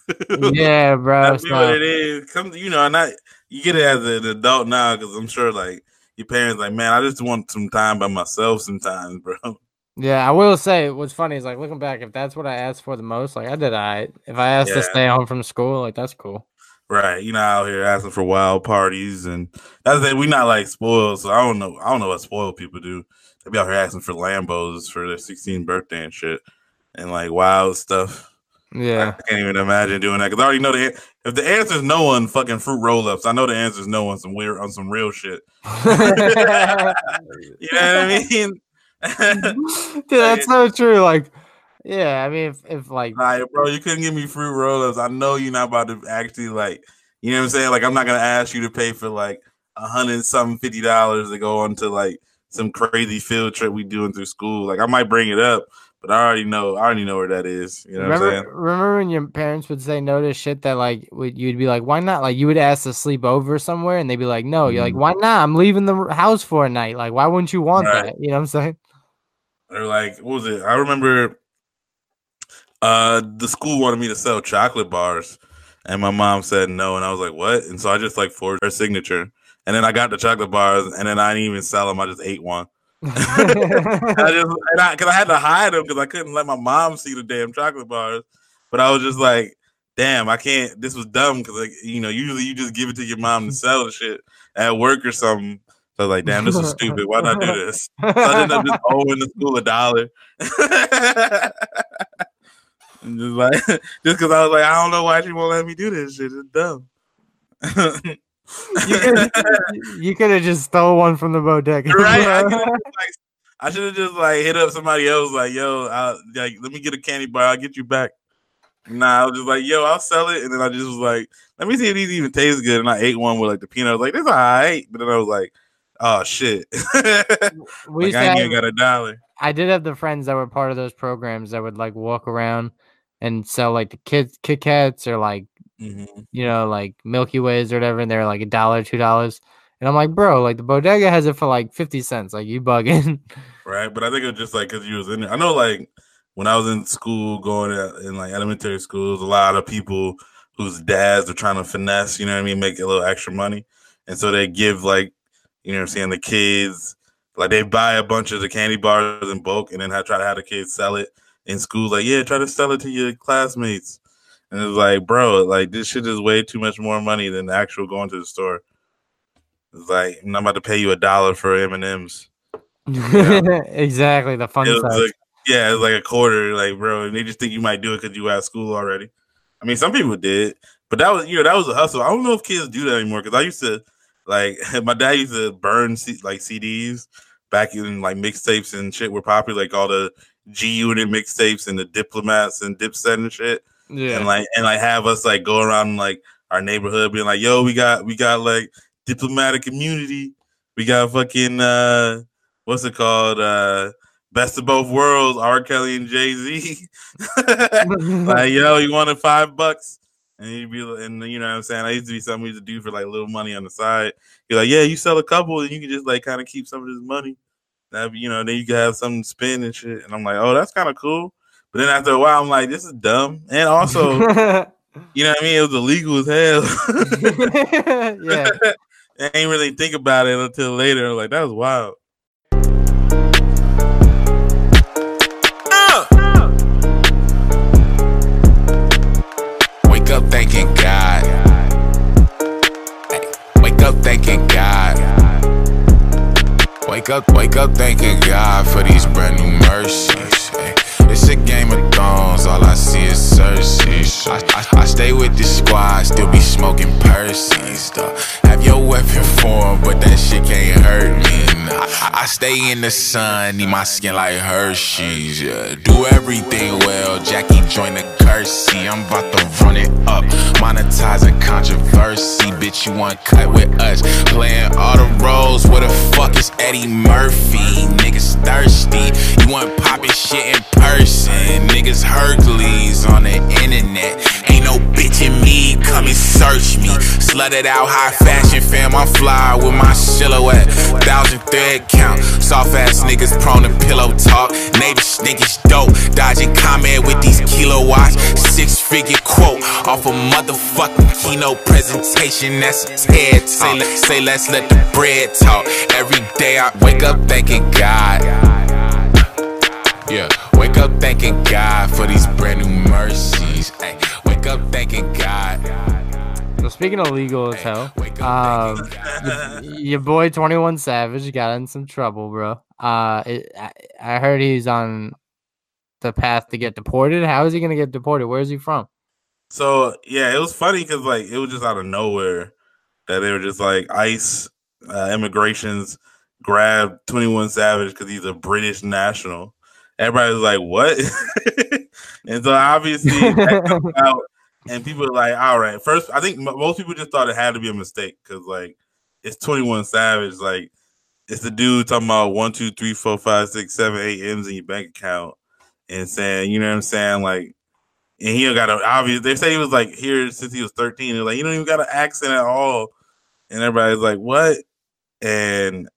Speaker 2: Yeah, bro.
Speaker 1: That's what it is. Come, you know, and I, you get it as an adult now because I'm sure, like, your parents, like, man, I just want some time by myself sometimes, bro.
Speaker 2: yeah, I will say what's funny is like looking back, if that's what I asked for the most, like I did I. If I asked
Speaker 1: Yeah.
Speaker 2: to stay home from school, like that's cool.
Speaker 1: Right, you know, out here asking for wild parties, and that's the thing. We not like spoiled, so I don't know. I don't know what spoiled people do. They be out here asking for Lambos for their 16th birthday and shit, and like wild stuff.
Speaker 2: Yeah.
Speaker 1: I can't even imagine doing that because I already know the if the answer is no one fucking fruit roll ups. I know the answer is no on some weird on some real shit. You know what I mean? Mm-hmm.
Speaker 2: Dude, that's so true. Like, yeah, I mean, if, if like,
Speaker 1: Like, bro, you couldn't give me fruit roll ups. I know you're not about to actually like, you know what I'm saying? Like, I'm not gonna ask you to pay for like a hundred something fifty dollars to go on to like some crazy field trip we doing through school. Like, I might bring it up, but I already know. I already know where that is. You know what I'm
Speaker 2: remember,
Speaker 1: saying?
Speaker 2: remember when your parents would say no to shit that like would you'd be like, why not? Like you would ask to sleep over somewhere, and they'd be like, no. You're like,
Speaker 1: Mhm.
Speaker 2: why not? I'm leaving the house for a night. Like, why wouldn't you want
Speaker 1: Right.
Speaker 2: that? You know what I'm saying?
Speaker 1: Or like, what was it? I remember uh the school wanted me to sell chocolate bars. And my mom said no, and I was like, "What?" And so I just like forged her signature, and then I got the chocolate bars, and then I didn't even sell them. I just ate one. I just and I because I had to hide them because I couldn't let my mom see the damn chocolate bars. But I was just like, damn, I can't. This was dumb because like you know usually you just give it to your mom to sell the shit at work or something. So I was like, damn, this is stupid. Why not do this? So I ended up just owing the school a dollar. just like just because I was like, I don't know why she won't let me do this shit. It's dumb.
Speaker 2: You could have just stole one from the bodega.
Speaker 1: right? I, could've just, like, should have just like hit up somebody else, like, yo, I'll, like, let me get a candy bar. I'll get you back. Nah, I was just like, yo, I'll sell it. And then I just was like, let me see if these even taste good. And I ate one with like the peanut. I was like, this all right. But then I was like, oh shit.
Speaker 2: we
Speaker 1: like, I ain't
Speaker 2: have-
Speaker 1: got a dollar.
Speaker 2: I did have the friends that were part of those programs that would like walk around and sell like the kids Kit Kats or like
Speaker 1: Mhm.
Speaker 2: you know like Milky Ways or whatever, and they're like a dollar, two dollars. And I'm like, bro, like the bodega has it for like fifty cents. Like you bugging.
Speaker 1: Right. But I think it was just like because you was in there. I know like when I was in school, going to, in like elementary schools, a lot of people whose dads are trying to finesse, you know what I mean, make a little extra money. And so they give like, you know what I'm saying, the kids, like they buy a bunch of the candy bars in bulk and then have, try to have the kids sell it in school. Like, yeah, try to sell it to your classmates. And it's like, bro, like this shit is way too much more money than the actual going to the store. It's like I'm about to pay you a dollar for M and M's.
Speaker 2: exactly the fun
Speaker 1: It like, yeah, it's like a quarter, like bro. And they just think you might do it because you at school already. I mean, some people did, but that was you know that was a hustle. I don't know if kids do that anymore because I used to like my dad used to burn C- like CDs back in like mixtapes and shit were popular, like all the G Unit mixtapes and the Diplomats and Dipset and shit,
Speaker 2: yeah.
Speaker 1: and like and like have us like go around like our neighborhood being like, yo, we got we got like Diplomatic Immunity, we got fucking uh what's it called uh best of both worlds, R. Kelly and Jay Z. like, yo, you wanted five bucks? And you'd be, and you know what I'm saying? I used to be something we used to do for like little money on the side. You're like, yeah, you sell a couple and you can just like kind of keep some of this money. That you know, then you can have something to spend and shit. And I'm like, oh, that's kind of cool. But then after a while, I'm like, this is dumb. And also, you know what I mean? It was illegal as hell.
Speaker 2: yeah.
Speaker 1: I ain't really think about it until later. I'm Like, that was wild.
Speaker 4: Wake up thanking God. Hey, wake up thanking God. Wake up, wake up thanking God for these brand new mercies. It's a game of thrones, all I see is Cersei. I, I, I stay with the squad, still be smoking Percy's. Though. Have your weapon form, but that shit can't hurt me. I, I stay in the sun, need my skin like Hershey's. Yeah, do everything well. Jackie join the Kersey. I'm about to run it up, monetizing controversy. Bitch, you want cut with us? Playing all the roles. Where the fuck is Eddie Murphy? Niggas thirsty. You want poppin' shit in person? Niggas Hercules on the internet. Ain't no bitch in me, come and search me. Slutted out high fashion fam, I'm fly with my silhouette. Thousand thread count. Soft ass niggas prone to pillow talk. Think it's dope. Dodging comment with these kilowatts. Six figure quote off a motherfucking keynote presentation. That's a TED talk. Say, say let's let the bread talk. Every day I wake up thanking God. Yeah, wake up thanking God for these brand new mercies. Ay, wake up thanking God.
Speaker 2: So speaking of legal as hell, um, your, your boy Twenty One Savage got in some trouble, bro. Uh, it, I, I heard he's on the path to get deported. How is he gonna get deported? Where is he from?
Speaker 1: So yeah, it was funny because like it was just out of nowhere that they were just like ICE uh, immigrations grabbed Twenty One Savage because he's a British national. Everybody was like, "What?" and so obviously out, and people are like, "All right." First, I think mo- most people just thought it had to be a mistake because like it's Twenty One Savage, like it's the dude talking about one, two, three, four, five, six, seven, eight M's in your bank account, and saying, you know what I'm saying, like and he got a obvious. They say he was like here since he was thirteen. They're like, you don't even got an accent at all, and everybody's like, what? And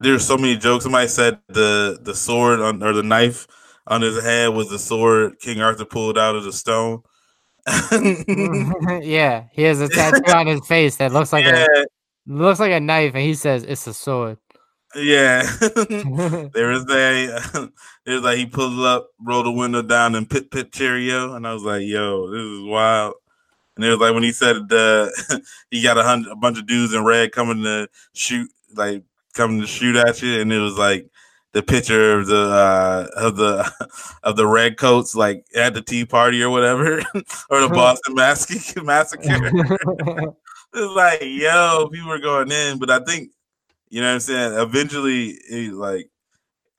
Speaker 1: there's so many jokes. Somebody said the the sword on or the knife on his head was the sword King Arthur pulled out of the stone.
Speaker 2: yeah, he has a tattoo on his face that looks like
Speaker 1: yeah,
Speaker 2: a looks like a knife, and he says it's a sword.
Speaker 1: yeah. there was a it was like he pulled up, rolled the window down, and pit pit cheerio, and I was like, "Yo, this is wild." And it was like when he said uh, he got a hundred, a bunch of dudes in red coming to shoot, like coming to shoot at you, and it was like the picture of the uh, of the of the red coats, like at the Tea Party or whatever, or the Boston Massacre. Massacre. it's like, yo, people are going in, but I think you know what I'm saying. Eventually, it, like,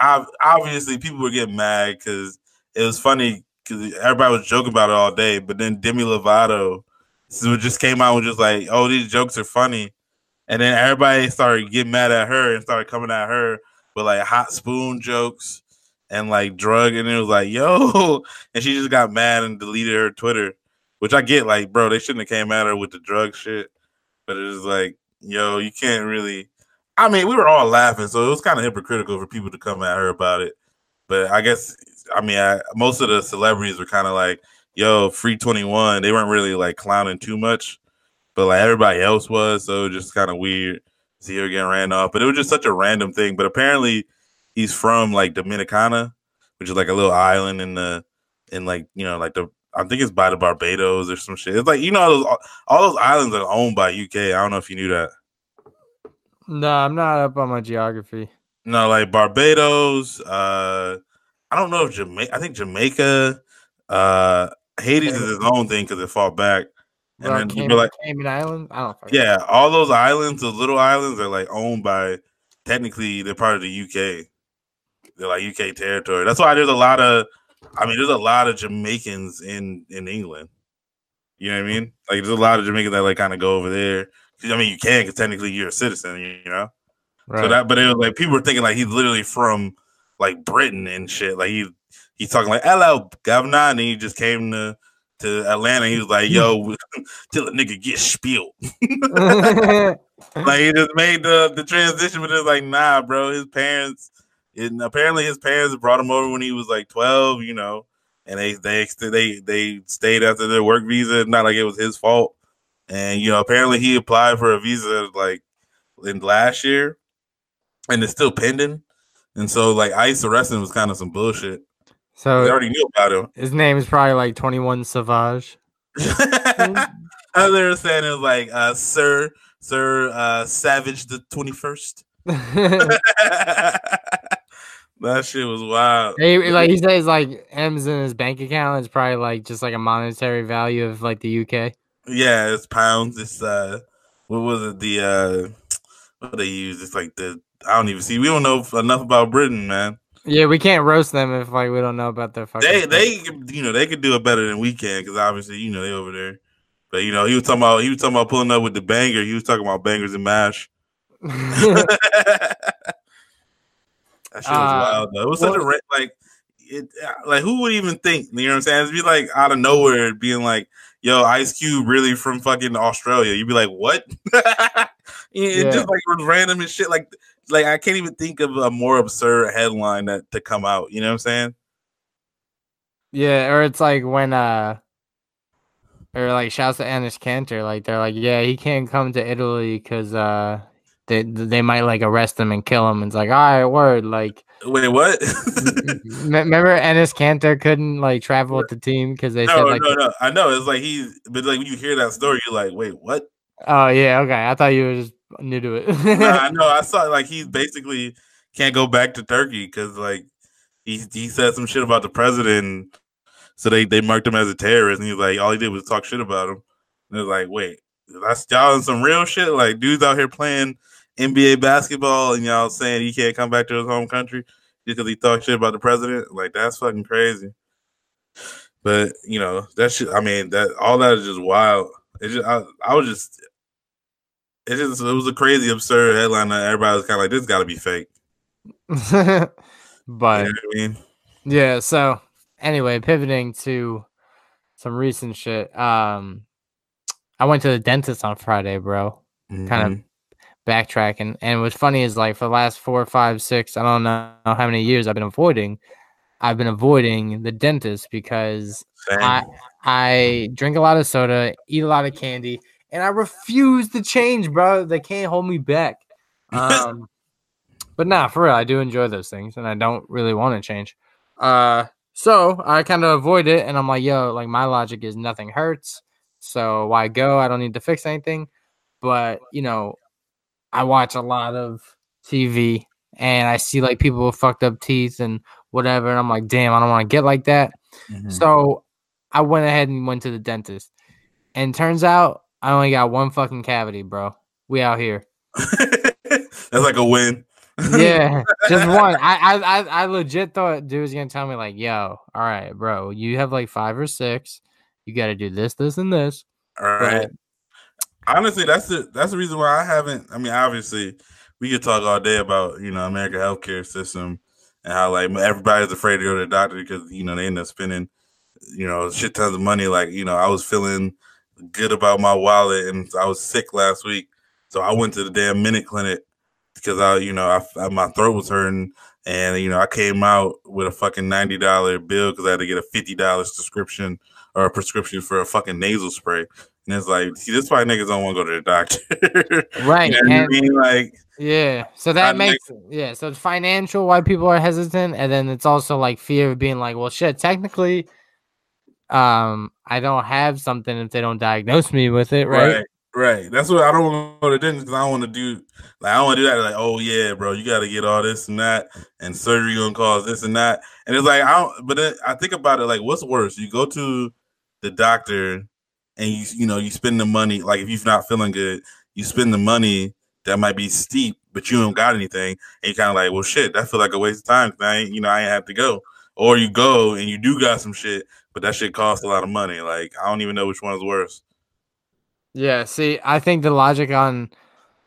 Speaker 1: ob- obviously, people were getting mad because it was funny because everybody was joking about it all day. But then Demi Lovato so it just came out and just like, oh, these jokes are funny, and then everybody started getting mad at her and started coming at her with like hot spoon jokes and like drug, and it was like, yo, and she just got mad and deleted her Twitter, which I get, like, bro, they shouldn't have came at her with the drug shit, but it was like, yo, you can't really. I mean, we were all laughing, so it was kind of hypocritical for people to come at her about it. But I guess, I mean, I, most of the celebrities were kind of like, yo, free 21. They weren't really like clowning too much, but like everybody else was. So it just kind of weird to see her getting ran off. But it was just such a random thing. But apparently he's from like Dominicana, which is like a little island in the, in like, you know, like the, I think it's by the Barbados or some shit. It's like, you know, all those, all those islands are owned by UK. I don't know if you knew that.
Speaker 2: no, I'm not up on my geography.
Speaker 1: No, like Barbados, uh, I don't know if Jamaica, I think Jamaica, uh, Haiti is his own thing because it fought back. And then
Speaker 2: Cayman,
Speaker 1: like,
Speaker 2: Cayman Island. I don't.
Speaker 1: yeah, all those islands, those little islands, are like owned by. Technically, they're part of the UK. They're like UK territory. That's why there's a lot of. I mean, there's a lot of Jamaicans in in England. You know what I mean? Like, there's a lot of Jamaicans that like kind of go over there. I mean, you can because technically you're a citizen. You know.
Speaker 2: Right.
Speaker 1: So that, but it was like people were thinking like he's literally from like Britain and shit. Like he he's talking like hello governor, and he just came to to Atlanta. He was like, yo, till a nigga get spilled. like he just made the the transition, but it's like nah, bro. His parents, and apparently his parents brought him over when he was like twelve. You know, and they they they they stayed after their work visa. Not like it was his fault. And you know, apparently he applied for a visa like in last year, and it's still pending. And so like ICE arresting was kind of some bullshit.
Speaker 2: So they
Speaker 1: already knew about him.
Speaker 2: his name is probably like Twenty One Savage.
Speaker 1: I was saying it was like uh Sir Sir uh Savage the twenty first. that shit was wild.
Speaker 2: He, like he says, like M's in his bank account is probably like just like a monetary value of like the UK.
Speaker 1: Yeah, it's pounds. It's uh what was it? The uh what they use? It's like the I don't even see we don't know enough about Britain, man.
Speaker 2: Yeah, we can't roast them if like we don't know about their fucking.
Speaker 1: They
Speaker 2: stuff.
Speaker 1: they you know they could do it better than we can because obviously you know they over there. But you know he was talking about he was talking about pulling up with the banger. He was talking about bangers and mash. that shit was
Speaker 2: Uh,
Speaker 1: wild though. It was such a like it like who would even think? You know what I'm saying? It'd be like out of nowhere being like, "Yo, Ice Cube really from fucking Australia." You'd be like, "What?" it
Speaker 2: Yeah.
Speaker 1: just like was random and shit. Like like I can't even think of a more absurd headline that to come out. You know what I'm saying?
Speaker 2: yeah, or it's like when uh, or like shouts to Enes Kanter, like they're like, yeah, he can't come to Italy because uh, they they might like arrest him and kill him. And it's like, all right, word, like.
Speaker 1: Wait, what?
Speaker 2: Remember, Enes Kanter couldn't like travel with the team because they said like,
Speaker 1: no, no. I know it's like he's, but like when you hear that story, you're like, wait, what?
Speaker 2: oh yeah, okay. I thought you were just new to it.
Speaker 1: nah, I know. I saw like he basically can't go back to Turkey because like he he said some shit about the president, so they they marked him as a terrorist, and he's like, all he did was talk shit about him. And was like, wait, that's y'all on some real shit. Like dudes out here playing NBA basketball, and y'all saying he can't come back to his home country just because he talked shit about the president. Like that's fucking crazy. But you know that shit. I mean that all that is just wild. It just I, I was just it just it was a crazy absurd headline that everybody was kind of like this got to be fake. You
Speaker 2: but
Speaker 1: know what I mean?
Speaker 2: yeah, so anyway, pivoting to some recent shit. Um, I went to the dentist on Friday, bro. Kind
Speaker 1: Mhm.
Speaker 2: of backtracking, and what's funny is like for the last four, five, six, I don't know how many years I've been avoiding I've been avoiding the dentist because
Speaker 1: Same.
Speaker 2: I I drink a lot of soda, eat a lot of candy, and I refuse to change, bro. They can't hold me back. Um, but nah, for real, I do enjoy those things, and I don't really want to change. Uh, so I kind of avoid it, and I'm like, yo, like my logic is nothing hurts, so why go? I don't need to fix anything. But you know, I watch a lot of TV, and I see like people with fucked up teeth and whatever, and I'm like, damn, I don't want to get like that.
Speaker 1: Mhm.
Speaker 2: So I went ahead and went to the dentist. And turns out I only got one fucking cavity, bro. We out here.
Speaker 1: That's like a win.
Speaker 2: Yeah, just one. I, I I legit thought dude was gonna tell me like, yo, all right, bro, you have like five or six. You gotta do this, this, and this.
Speaker 1: All right.
Speaker 2: But
Speaker 1: Honestly, that's the that's the reason why I haven't. I mean, obviously, we could talk all day about you know American healthcare system and how like everybody's afraid to go to the doctor because you know they end up spending you know shit tons of money. Like you know, I was feeling good about my wallet and I was sick last week, so I went to the damn minute clinic because I you know I, I my throat was hurting and you know I came out with a fucking ninety dollar bill because I had to get a fifty dollars prescription or a prescription for a fucking nasal spray. And it's like, see, this is why niggas don't want to go to the doctor.
Speaker 2: Right,
Speaker 1: you know what I
Speaker 2: and-
Speaker 1: mean? Like,
Speaker 2: yeah, so that makes yeah. So it's financial why people are hesitant, and then it's also like fear of being like, well, shit. Technically, um, I don't have something if they don't diagnose me with it, right?
Speaker 1: right, right. That's what I don't want to dentist because I want to do. Like, I don't want to do that. Like, oh yeah, bro, you got to get all this and that, and surgery gonna cause this and that. And it's like, I don't. But then I think about it. Like, what's worse? You go to the doctor, and you you know you spend the money. Like, if you're not feeling good, you spend the money that might be steep, but you don't got anything, and you kind of like, well, shit, that feel like a waste of time. I ain't, you know, I ain't have to go. Or you go and you do got some shit, but that shit costs a lot of money. Like, I don't even know which one is worse.
Speaker 2: Yeah, see, I think the logic on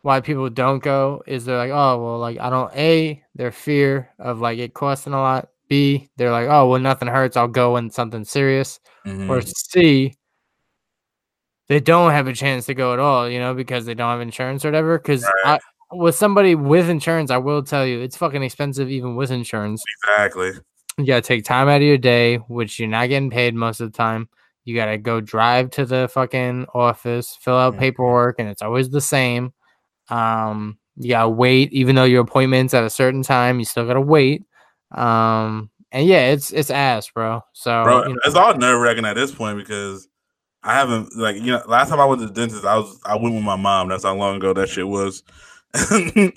Speaker 2: why people don't go is they're like, oh, well, like I don't. A, their fear of like it costing a lot. B, they're like, oh, well, nothing hurts. I'll go when something serious.
Speaker 1: Mhm.
Speaker 2: Or C, they don't have a chance to go at all, you know, because they don't have insurance or whatever. Because
Speaker 1: Right.
Speaker 2: with somebody with insurance, I will tell you, it's fucking expensive even with insurance.
Speaker 1: Exactly.
Speaker 2: You gotta take time out of your day, which you're not getting paid most of the time. You gotta go drive to the fucking office, fill out
Speaker 1: Mhm.
Speaker 2: paperwork, and it's always the same. Um, you gotta wait, even though your appointment's at a certain time, you still gotta wait. Um, and yeah, it's it's ass, bro. So
Speaker 1: Bro,
Speaker 2: you know,
Speaker 1: it's all nerve wracking at this point because I haven't like you know last time I went to the dentist I was I went with my mom. That's how long ago that shit was. and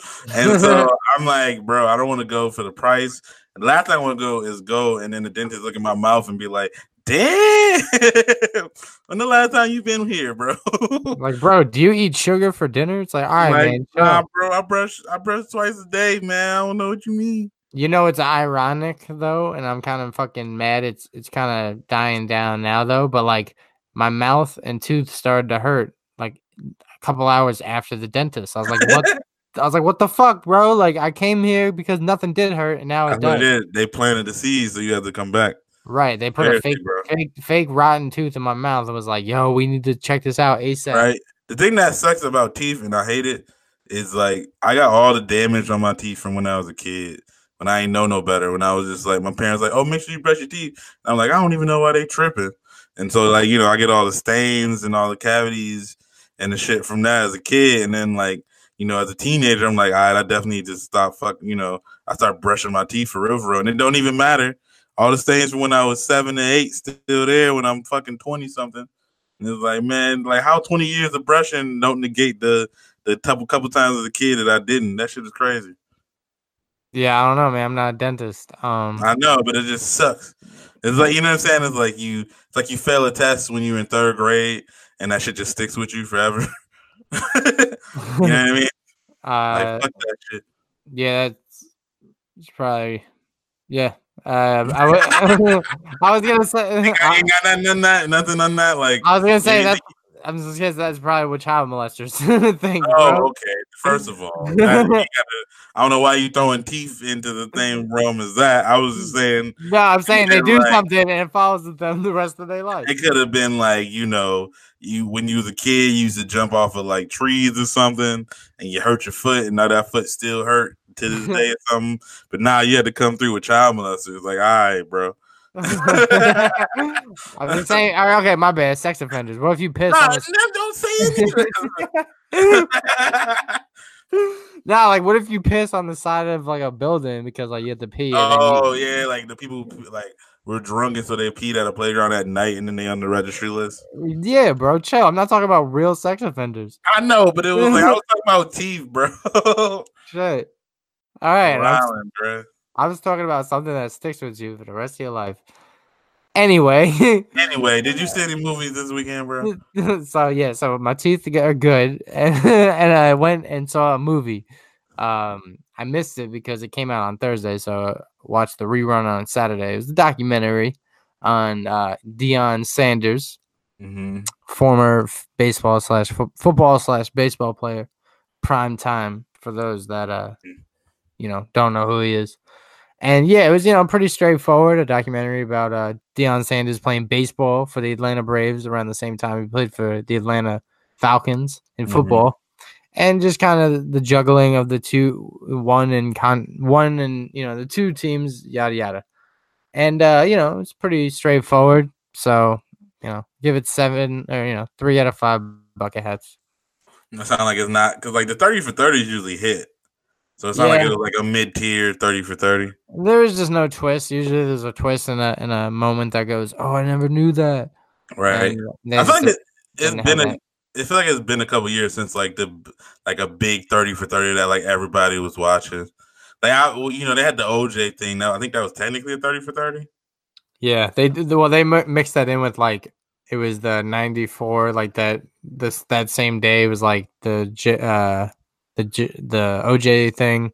Speaker 1: so I'm like, bro, I don't want to go for the price. The last thing I want to go is go and then the dentist look at my mouth and be like, damn, when the last time you've been here, bro?
Speaker 2: like, bro, do you eat sugar for dinner? It's like, all right,
Speaker 1: like,
Speaker 2: man.
Speaker 1: nah, bro, I brush I brush twice a day, man. I don't know what you mean.
Speaker 2: You know it's ironic though, and I'm kind of fucking mad. It's it's kind of dying down now though, but like my mouth and tooth started to hurt like a couple hours after the dentist. I was like, what? I was like, what the fuck, bro? Like I came here because nothing did hurt, and now it does.
Speaker 1: it. They planted the seeds, so you have to come back.
Speaker 2: Right? They put a fake,
Speaker 1: bro.
Speaker 2: fake, fake rotten tooth in my mouth and was like, yo, we need to check this out asap.
Speaker 1: right? The thing that sucks about teeth, and I hate it, is like I got all the damage on my teeth from when I was a kid. When I ain't know no better, when I was just like my parents like, oh, make sure you brush your teeth. And I'm like, I don't even know why they tripping. And so like you know, I get all the stains and all the cavities and the shit from that as a kid, and then like you know, as a teenager, I'm like, all right, I definitely just stop fucking. You know, I start brushing my teeth for real, for real, and it don't even matter. All the stains from when I was seven and eight still there when I'm fucking twenty something. And it's like, man, like how 20 years of brushing don't negate the the couple couple times as a kid that I didn't. That shit is crazy.
Speaker 2: Yeah, I don't know, man. I'm not a dentist. Um,
Speaker 1: I know, but it just sucks. It's like you know what I'm saying. It's like you, it's like you fail a test when you're in third grade, and that shit just sticks with you forever. you know what I mean?
Speaker 2: uh,
Speaker 1: Like fuck that shit.
Speaker 2: Yeah, it's, it's probably yeah. Um, I was gonna say
Speaker 1: I
Speaker 2: I,
Speaker 1: ain't got nothing on that, nothing on that. Like,
Speaker 2: I was gonna say that I'm just guess that's probably what child molesters think.
Speaker 1: Oh,
Speaker 2: bro.
Speaker 1: okay. First of all, that, gotta, I don't know why you throwing teeth into the same realm as that. I was just saying
Speaker 2: No, I'm saying they do
Speaker 1: right.
Speaker 2: something and it follows them the rest of their life.
Speaker 1: it could have been like you know you when you was a kid you used to jump off of like trees or something and you hurt your foot and now that foot still hurt to this day or something. But now you had to come through with child molesters. Like, all right, bro.
Speaker 2: I've been saying, all right, okay, my bad. Sex offenders. What if you piss?
Speaker 1: Nah,
Speaker 2: on the-
Speaker 1: don't say anything.
Speaker 2: nah, like what if you piss on the side of like a building because like you have to pee? and
Speaker 1: oh
Speaker 2: you-
Speaker 1: yeah, like the people like were drunk and so they peed at a playground at night and then they on the registry list.
Speaker 2: yeah, bro. Chill. I'm not talking about real sex offenders.
Speaker 1: I know, but it was like I was talking about teeth, bro.
Speaker 2: Shit. All right. I was. I was talking about something that sticks with you for the rest of your life. Anyway.
Speaker 1: Anyway, did you see any movies this weekend, bro?
Speaker 2: so yeah, so my teeth are good, and, and I went and saw a movie. Um, I missed it because it came out on Thursday, so I watched the rerun on Saturday. It was a documentary on uh, Deion Sanders,
Speaker 1: Mm-hmm.
Speaker 2: former f- baseball slash fo- football slash baseball player, prime time for those that uh, you know, don't know who he is. And yeah, it was you know pretty straightforward. A documentary about uh Deion Sanders playing baseball for the Atlanta Braves around the same time he played for the Atlanta Falcons in
Speaker 1: Mhm.
Speaker 2: football, and just kind of the juggling of the two, one and con, one and you know the two teams, yada yada. And uh, you know it's pretty straightforward. So you know, give it seven or you know three out of five bucket hats.
Speaker 1: It sounds like it's not because like the thirty for thirty is usually hit, so it's not like
Speaker 2: Yeah.
Speaker 1: it was like a mid tier thirty for thirty.
Speaker 2: There is just no twist. Usually, there's a twist in a in a moment that goes, "Oh, I never knew that."
Speaker 1: Right. I
Speaker 2: just
Speaker 1: like it, it's been a.
Speaker 2: that.
Speaker 1: It feel like it's been a couple years since like the like a big thirty for thirty that like everybody was watching. Like I, you know, they had the OJ thing. Now I think that was technically a thirty for thirty.
Speaker 2: Yeah, they did. Well, they mixed that in with like it was the '94, like that. This that same day was like the J- uh the J- the OJ thing,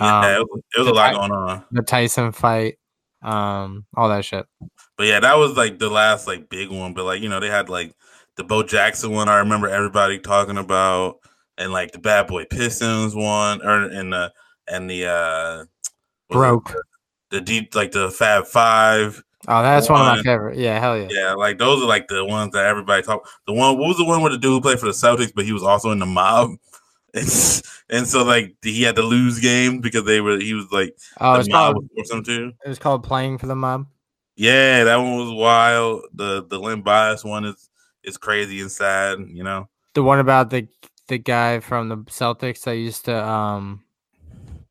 Speaker 1: Yeah,
Speaker 2: um,
Speaker 1: it was, it was a lot going on.
Speaker 2: the Tyson fight, um, all that shit.
Speaker 1: But yeah, that was like the last like big one. But like you know, they had like the Bo Jackson one. I remember everybody talking about, and like the Bad Boy Pistons one, or and the and the uh it?
Speaker 2: Broke.
Speaker 1: the deep like the Fab Five.
Speaker 2: Oh, that's one of my
Speaker 1: One.
Speaker 2: favorite. Yeah, hell yeah.
Speaker 1: Yeah, like those are like the ones that everybody talk. The one what was the one with the dude who played for the Celtics, but he was also in the mob. And, and so like he had to lose games because they were he was like
Speaker 2: Oh,
Speaker 1: the mob
Speaker 2: called
Speaker 1: was him to.
Speaker 2: it was called playing for the mob.
Speaker 1: Yeah, that one was wild. The the Len Bias one is is crazy and sad, you know.
Speaker 2: The one about the the guy from the Celtics that used to um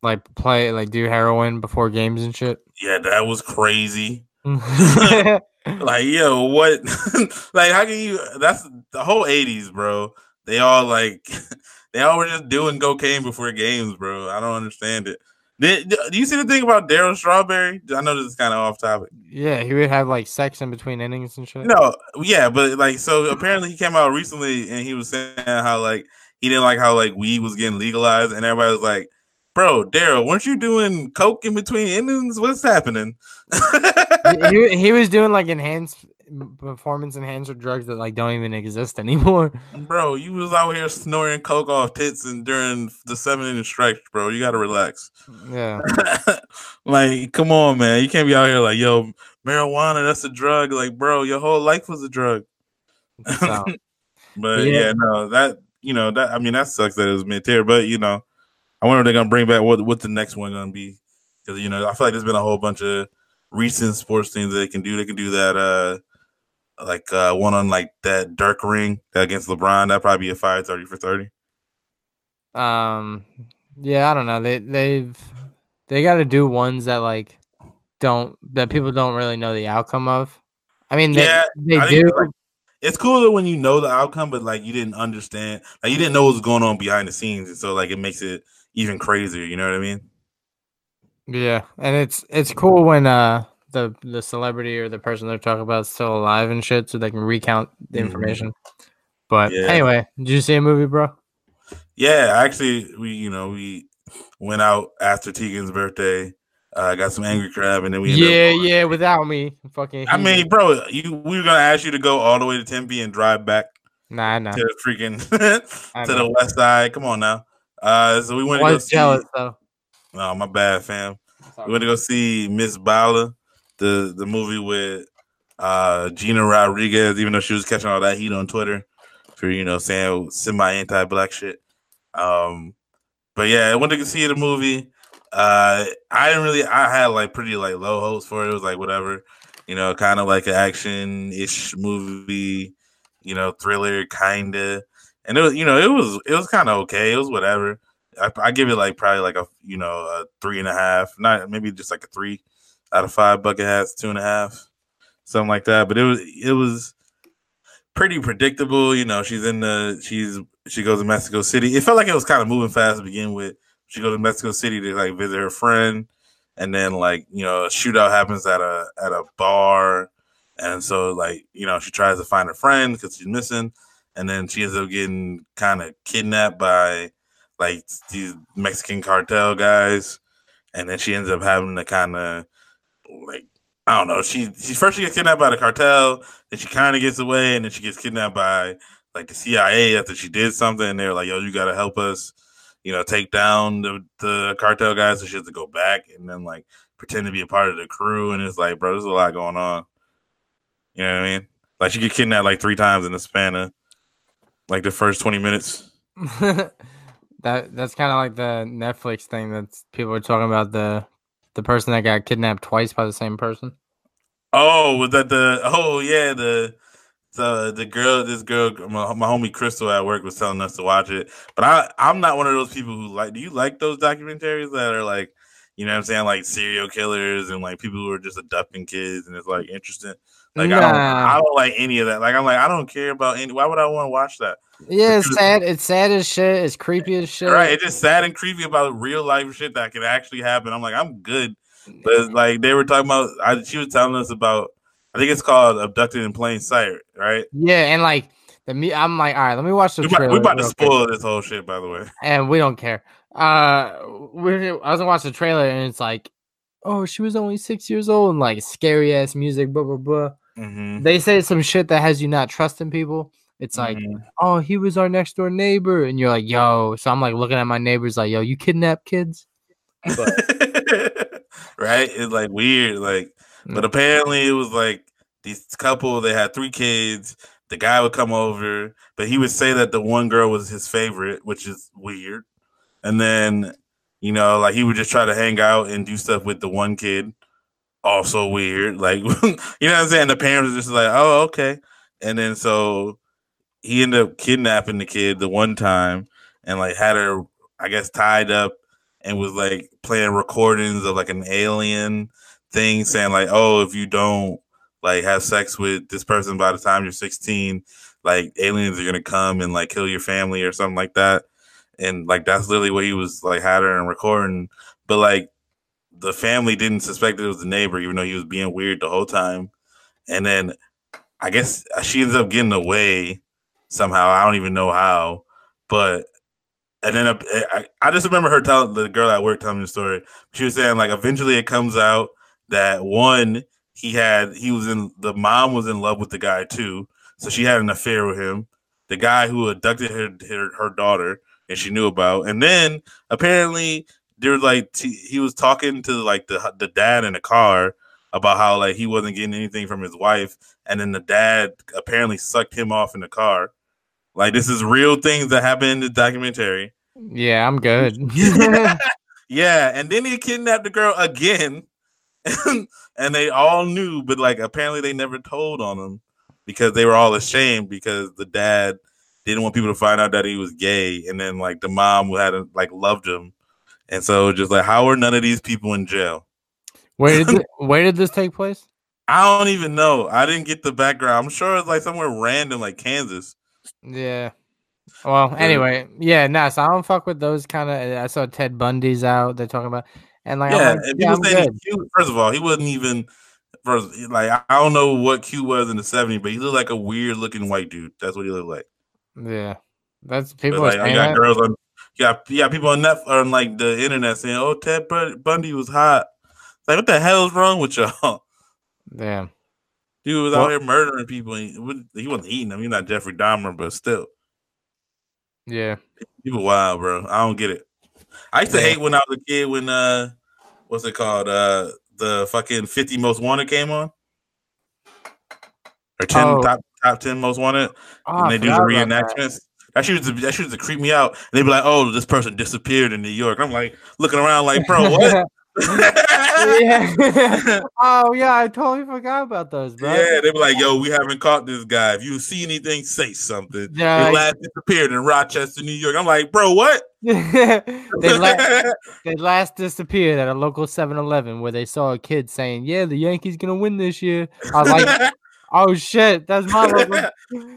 Speaker 2: like play like do heroin before games and shit.
Speaker 1: Yeah, that was crazy. Like, yo, what like how can you that's the whole 80s, bro. They all like they all were just doing cocaine before games, bro. I don't understand it. Did, do you see the thing about Darryl Strawberry? I know this is kind of off topic.
Speaker 2: Yeah, he would have like sex in between innings and shit.
Speaker 1: No, yeah, but like so apparently he came out recently and he was saying how like he didn't like how like weed was getting legalized and everybody was like, Bro, Darryl, weren't you doing coke in between innings? What's happening?
Speaker 2: he, he- he was doing like enhanced performance enhancer drugs that like don't even exist anymore.
Speaker 1: bro, you was out here snoring coke off tits and during the seven inning stretch, bro. You gotta relax.
Speaker 2: Yeah.
Speaker 1: like, come on, man. You can't be out here like, yo, marijuana, that's a drug. Like, bro, your whole life was a drug.
Speaker 2: So,
Speaker 1: But
Speaker 2: Yeah.
Speaker 1: yeah, no, that you know that I mean that sucks that it was mid tier. But you know, I wonder if they're gonna bring back what what the next one gonna be because you know I feel like there's been a whole bunch of recent sports things that they can do. They can do that uh like uh one on like that Dirk ring against LeBron. That probably be a fire thirty for thirty.
Speaker 2: um yeah, I don't know. They they've they got to do ones that like don't that people don't really know the outcome of. I mean, they,
Speaker 1: Yeah,
Speaker 2: they
Speaker 1: I
Speaker 2: do.
Speaker 1: like- It's cooler when you know the outcome, but like you didn't understand, like you didn't know what was going on behind the scenes, and so like it makes it even crazier. You know what I mean?
Speaker 2: Yeah, and it's it's cool when uh the the celebrity or the person they're talking about is still alive and shit, so they can recount the
Speaker 1: Mhm.
Speaker 2: information. But
Speaker 1: Yeah.
Speaker 2: anyway, did you see a movie, bro?
Speaker 1: Yeah, actually, we you know we went out after Teagan's birthday, uh, got some angry crab, and then we ended up
Speaker 2: Yeah,
Speaker 1: going-
Speaker 2: yeah. Without me, fucking.
Speaker 1: I mean, bro, you we were gonna ask you to go all the way to Tempe and drive back
Speaker 2: nah, nah.
Speaker 1: to the
Speaker 2: freaking
Speaker 1: to the west side. Come on now. Uh, so we went
Speaker 2: I
Speaker 1: to go
Speaker 2: was
Speaker 1: see.
Speaker 2: jealous though.
Speaker 1: Oh, my bad, fam. We went to go see Miss Bala, the the movie with uh Gina Rodriguez, even though she was catching all that heat on Twitter for you know saying semi anti black shit. Um, but yeah, I went to see the movie. Uh, I didn't really. I had like pretty like low hopes for it. It was like whatever, you know, kind of like an action ish movie, you know, thriller kind of. And it was, you know, it was it was kind of okay. It was whatever. I, I give it like probably like a you know a three and a half, not maybe just like a three out of five bucket hats, two and a half, something like that. But it was it was pretty predictable. You know, she's in the she's she goes to Mexico City. It felt like it was kind of moving fast to begin with. She goes to Mexico City to like visit her friend, and then like you know a shootout happens at a at a bar, and so like you know she tries to find her friend because she's missing, and then she ends up getting kind of kidnapped by like these Mexican cartel guys, and then she ends up having to kind of like I don't know. She she first she gets kidnapped by the cartel, then she kind of gets away, and then she gets kidnapped by like the CIA after she did something. And they're like, "Yo, you got to help us, you know, take down the the cartel guys." So she has to go back and then like pretend to be a part of the crew. And it's like, bro, there's a lot going on. You know what I mean? Like she get kidnapped like three times in the span of like the first twenty minutes.
Speaker 2: that that's kind of like the Netflix thing that people are talking about the the person that got kidnapped twice by the same person.
Speaker 1: Oh, was that the? Oh yeah, the the the girl. This girl, my, my homie Crystal at work was telling us to watch it. But I I'm not one of those people who like. Do you like those documentaries that are like, you know, what I'm saying like serial killers and like people who are just abducting kids and it's like interesting. Like nah. I don't I don't like any of that. Like I'm like I don't care about any. Why would I want to watch that?
Speaker 2: Yeah, it's sad. It's sad as shit. It's creepy as shit.
Speaker 1: Right. It's just sad and creepy about real life shit that can actually happen. I'm like, I'm good. But like they were talking about, I, she was telling us about. I think it's called "Abducted in Plain Sight," right?
Speaker 2: Yeah, and like the me, I'm like, all right, let me watch the.
Speaker 1: We trailer. We're about to spoil quick. this whole shit, by the way,
Speaker 2: and we don't care. Uh, we I was gonna watch the trailer, and it's like, oh, she was only six years old, and like scary ass music, blah blah blah. Mm-hmm. They say some shit that has you not trusting people. It's like, mm-hmm. oh, he was our next door neighbor, and you're like, yo. So I'm like looking at my neighbors, like, yo, you kidnap kids,
Speaker 1: but... right? It's like weird, like, mm-hmm. but apparently it was like these couple. They had three kids. The guy would come over, but he would say that the one girl was his favorite, which is weird. And then, you know, like he would just try to hang out and do stuff with the one kid. Also weird. Like, you know what I'm saying? The parents are just like, oh, okay. And then so he ended up kidnapping the kid the one time and like had her, I guess, tied up and was like playing recordings of like an alien thing saying like, oh, if you don't like have sex with this person by the time you're 16, like aliens are gonna come and like kill your family or something like that. And like that's literally what he was like had her and recording. But like the family didn't suspect it was the neighbor, even though he was being weird the whole time. And then I guess uh, she ends up getting away somehow. I don't even know how, but and then uh, I, I just remember her telling the girl at work telling me the story. She was saying like eventually it comes out that one he had he was in the mom was in love with the guy too, so she had an affair with him. The guy who abducted her her, her daughter and she knew about, and then apparently there was like t- he was talking to like the the dad in the car about how like he wasn't getting anything from his wife, and then the dad apparently sucked him off in the car like this is real things that happen in the documentary.
Speaker 2: Yeah, I'm good.
Speaker 1: yeah, and then he kidnapped the girl again, and, they all knew, but like apparently they never told on him because they were all ashamed because the dad didn't want people to find out that he was gay, and then like the mom who had like loved him, and so just like how are none of these people in jail?
Speaker 2: Where did this, where did this take place?
Speaker 1: I don't even know. I didn't get the background. I'm sure it's like somewhere random, like Kansas.
Speaker 2: Yeah. Well, anyway, yeah, nah, so I don't fuck with those kind of. Eh, I saw Ted Bundy's out. They're talking about, and like,
Speaker 1: yeah, like, yeah cute, first of all, he wasn't even first. Like, I don't know what Q was in the '70s, but he looked like a weird looking white dude. That's what he looked like.
Speaker 2: Yeah, that's people.
Speaker 1: But, like, I got girls on. Yeah, yeah, people on net on like the internet saying, "Oh, Ted Bundy was hot." Like, what the hell is wrong with y'all?
Speaker 2: Damn.
Speaker 1: Dude was out here murdering people. He, he wasn't eating them. He's not Jeffrey Dahmer, but still.
Speaker 2: Yeah.
Speaker 1: People wild, bro. I don't get it. I used to yeah. hate when I was a kid when uh what's it called? Uh the fucking 50 most wanted came on. Or 10 oh. top top 10 most wanted. Oh, and they do the reenactments. That shit used to that shit used to creep me out. And they'd be like, "Oh, this person disappeared in New York." I'm like looking around, like, bro, what?
Speaker 2: yeah. oh yeah, I totally forgot about those, bro.
Speaker 1: Yeah, they be like, "Yo, we haven't caught this guy. If you see anything, say something."
Speaker 2: Yeah,
Speaker 1: He last disappeared in Rochester, New York. I'm like, bro, what?
Speaker 2: they, la- they last disappeared at a local 7-Eleven where they saw a kid saying, "Yeah, the Yankees gonna win this year." I was like, "Oh shit, that's my local.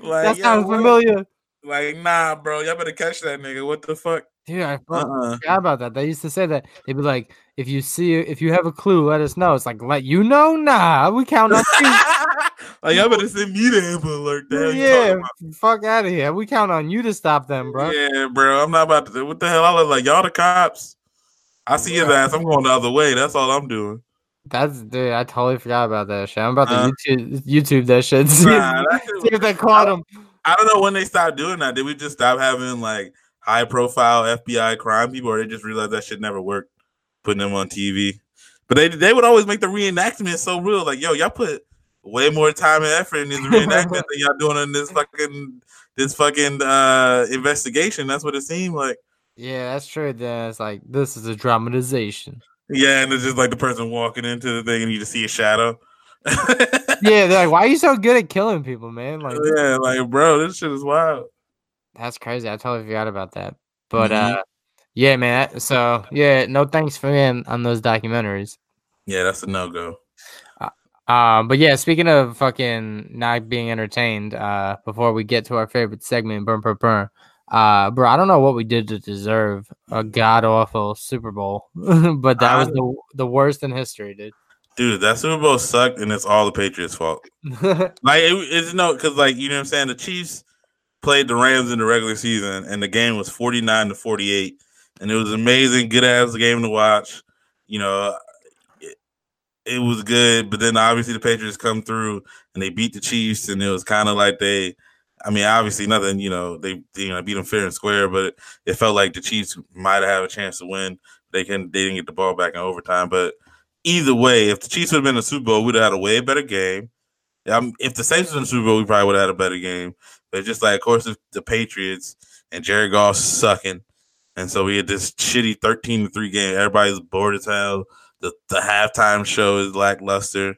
Speaker 1: Like,
Speaker 2: that sounds
Speaker 1: what?
Speaker 2: Familiar."
Speaker 1: Like, nah, bro, y'all better catch that nigga. What the fuck?
Speaker 2: Dude, I
Speaker 1: Uh-uh.
Speaker 2: forgot about that. They used to say that. They'd be like, "If you see, if you have a clue, let us know." It's like, "Let you know, nah, we count on you."
Speaker 1: like, y'all better send me the Amber Alert. The
Speaker 2: yeah, fuck out of here. We count on you to stop them, bro.
Speaker 1: Yeah, bro. I'm not about to. What the hell? I look like y'all the cops. I see his ass. I'm going the other way. That's all I'm doing.
Speaker 2: That's dude. I totally forgot about that shit. I'm about to
Speaker 1: Uh,
Speaker 2: YouTube YouTube that shit. See,
Speaker 1: Nah,
Speaker 2: if, see if they caught him.
Speaker 1: I don't know when they stopped doing that. Did we just stop having like high profile FBI crime people, or they just realized that shit never worked, putting them on TV? But they they would always make the reenactment so real. Like, yo, y'all put way more time and effort in this reenactment than y'all doing in this fucking this fucking uh investigation. That's what it seemed like.
Speaker 2: Yeah, that's true. Then it's like this is a dramatization.
Speaker 1: Yeah, and it's just like the person walking into the thing and you just see a shadow.
Speaker 2: Yeah, they're like, "Why are you so good at killing people, man?" Like,
Speaker 1: yeah, like bro, this shit is wild.
Speaker 2: that's crazy. I totally forgot about that. But
Speaker 1: Mhm.
Speaker 2: uh, yeah, man. So yeah, no thanks for me on, on those documentaries.
Speaker 1: Yeah, that's a no go.
Speaker 2: Um, but yeah, speaking of fucking not being entertained, uh, before we get to our favorite segment, burn, burn, burn, uh, bro, I don't know what we did to deserve a god awful Super Bowl, but that was the the worst in history, dude.
Speaker 1: Dude, that Super Bowl sucked, and it's all the Patriots' fault. Like it, it's no, because like you know what I'm saying. The Chiefs played the Rams in the regular season, and the game was 49 to 48, and it was amazing, good ass game to watch. You know, it, it was good, but then obviously the Patriots come through and they beat the Chiefs, and it was kind of like they. I mean, obviously nothing. You know, they you know beat them fair and square, but it, it felt like the Chiefs might have a chance to win. They can they didn't get the ball back in overtime, but either way, if the Chiefs would have been in the Super Bowl, we'd have had a way better game. Um, if the Saints was in the Super Bowl, we probably would have had a better game. But just like, of course, the, the Patriots and Jared Goff sucking, and so we had this shitty thirteen to three game. Everybody's bored as hell. The the halftime show is lackluster.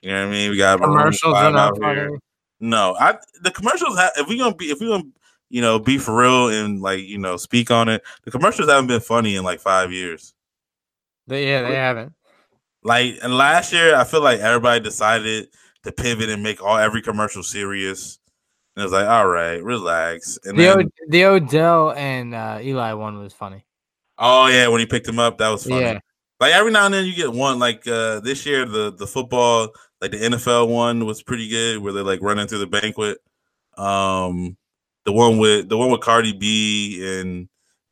Speaker 1: You know what I mean? We got
Speaker 2: Commercials are
Speaker 1: 5 out here. No, I the commercials. Ha- if we're gonna be, if we're gonna, you know, be for real and like you know, speak on it, the commercials haven't been funny in like five years.
Speaker 2: They, yeah, they haven't.
Speaker 1: Like and last year, I feel like everybody decided to pivot and make all every commercial serious. And it was like, all right, relax. And
Speaker 2: The
Speaker 1: then,
Speaker 2: o- the Odell and uh, Eli one was funny.
Speaker 1: oh yeah, when he picked him up, that was funny.
Speaker 2: Yeah.
Speaker 1: Like every now and then you get one. Like uh this year, the the football, like the NFL one was pretty good, where they like running through the banquet. Um, the one with the one with Cardi B and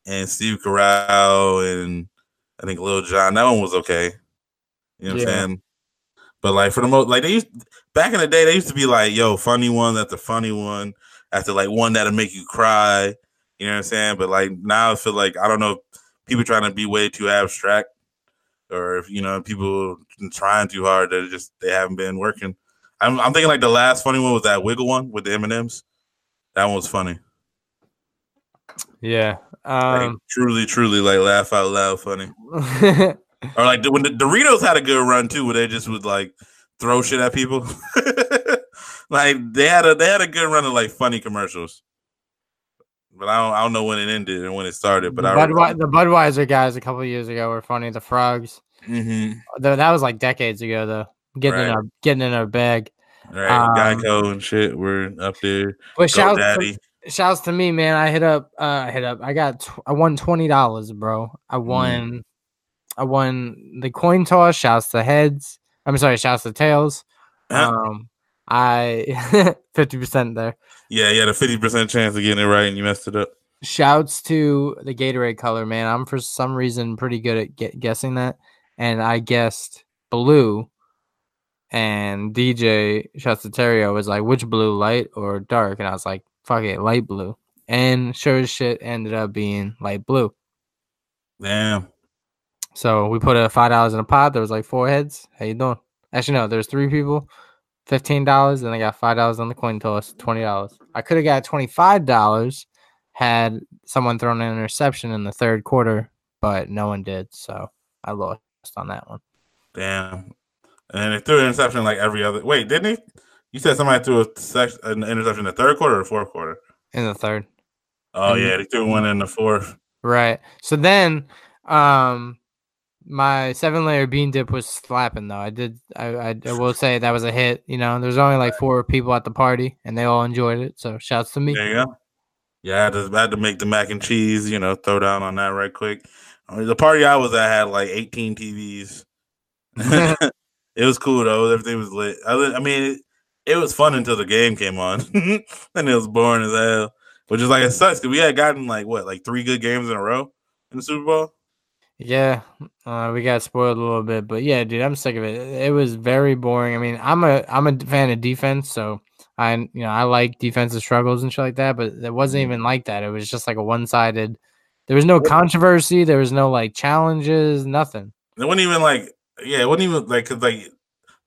Speaker 1: and Steve Carell and I think Lil Jon. That one was okay. You know what
Speaker 2: Yeah.
Speaker 1: I'm saying? But like for the most, like they used back in the day, they used to be like, "Yo, funny one that's after funny one after like one that'll make you cry." You know what I'm saying? But like now, I feel like I don't know, people trying to be way too abstract, or if you know people trying too hard that just they haven't been working. I'm, I'm thinking like the last funny one was that Wiggle one with the M and M's. That one was funny.
Speaker 2: Yeah.
Speaker 1: Like,
Speaker 2: Um,
Speaker 1: truly, truly, like laugh out loud funny. Or like the, when the Doritos had a good run too, where they just would like throw shit at people. like they had a they had a good run of like funny commercials. But I don't I don't know when it ended and when it started. But I
Speaker 2: Budwe- the Budweiser guys a couple years ago were funny. The frogs.
Speaker 1: hmm
Speaker 2: Though that was like decades ago though. Getting in
Speaker 1: Right.
Speaker 2: our getting in our bag.
Speaker 1: right,
Speaker 2: Um,
Speaker 1: Geico and shit. We're up there.
Speaker 2: But shouts
Speaker 1: GoDaddy.
Speaker 2: to, shouts to me, man. I hit up. Uh, I hit up. I got. Tw- I won twenty dollars, bro. I
Speaker 1: Mm.
Speaker 2: I won the coin toss. Shouts to heads. I'm sorry. Shouts to tails. Um, I fifty percent there.
Speaker 1: Yeah, you had a fifty percent chance of getting it right, and you messed it up.
Speaker 2: Shouts to the Gatorade color, man. I'm for some reason pretty good at get, guessing that, and I guessed blue. And DJ shouts to Terrio was like, which blue, light or dark? And I was like, fuck it, light blue. And sure as shit ended up being light blue.
Speaker 1: Damn.
Speaker 2: So we put a five dollars in a pot. There was like four heads. How you doing? Actually, no, there's three people. Fifteen dollars, and I got five dollars on the coin toss. Twenty dollars. I could have got twenty five dollars had someone thrown an interception in the third quarter, but no one did. So I lost on that one.
Speaker 1: Damn. And they threw an interception like every other. Wait, didn't he? You said somebody threw a sec- an interception in the third quarter or fourth quarter?
Speaker 2: In the third.
Speaker 1: Oh
Speaker 2: And-
Speaker 1: yeah, they threw one in the fourth.
Speaker 2: Right. So then, um, my seven layer bean dip was slapping though. I did. I, I I will say that was a hit. You know, there's only like four people at the party, and they all enjoyed it. So shouts to me.
Speaker 1: There you go. Yeah, I had, to, I had to make the mac and cheese. You know, throw down on that right quick. I mean, the party I was at had like 18 TVs. it was cool though. Everything was lit. I, I mean, it, it was fun until the game came on, and it was boring as hell. Which is like it sucks because we had gotten like what, like three good games in a row in the Super Bowl.
Speaker 2: Yeah, uh, we got spoiled a little bit, but yeah, dude, I'm sick of it. It was very boring. I mean, I'm a I'm a fan of defense, so I you know I like defensive struggles and shit like that, but it wasn't even like that. It was just like a one sided. There was no controversy. There was no like challenges. Nothing.
Speaker 1: It wasn't even like, yeah, it wasn't even like because like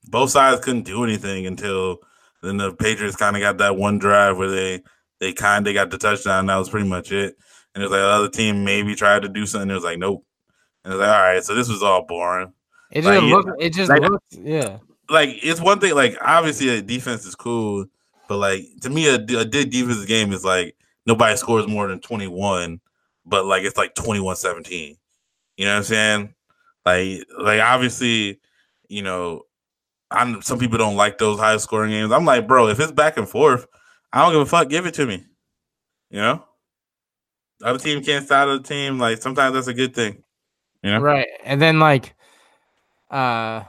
Speaker 1: both sides couldn't do anything until then the Patriots kind of got that one drive where they they kind of got the touchdown. That was pretty much it. And it was like the other team maybe tried to do something. It was like nope. And it was like all right, so this was all boring.
Speaker 2: It just
Speaker 1: yeah,
Speaker 2: looked. It just
Speaker 1: like-
Speaker 2: looked. Yeah.
Speaker 1: Like it's one thing. Like obviously a defense is cool, but like to me a, a good defensive game is like nobody scores more than twenty one, but like it's like 21-17. You know what I'm saying? Like like obviously, you know, I'm some people don't like those high scoring games. I'm like, bro, if it's back and forth, I don't give a fuck. Give it to me. You know, the other team can't stop the team. Like sometimes that's a good thing. You know,
Speaker 2: Right. And then like uh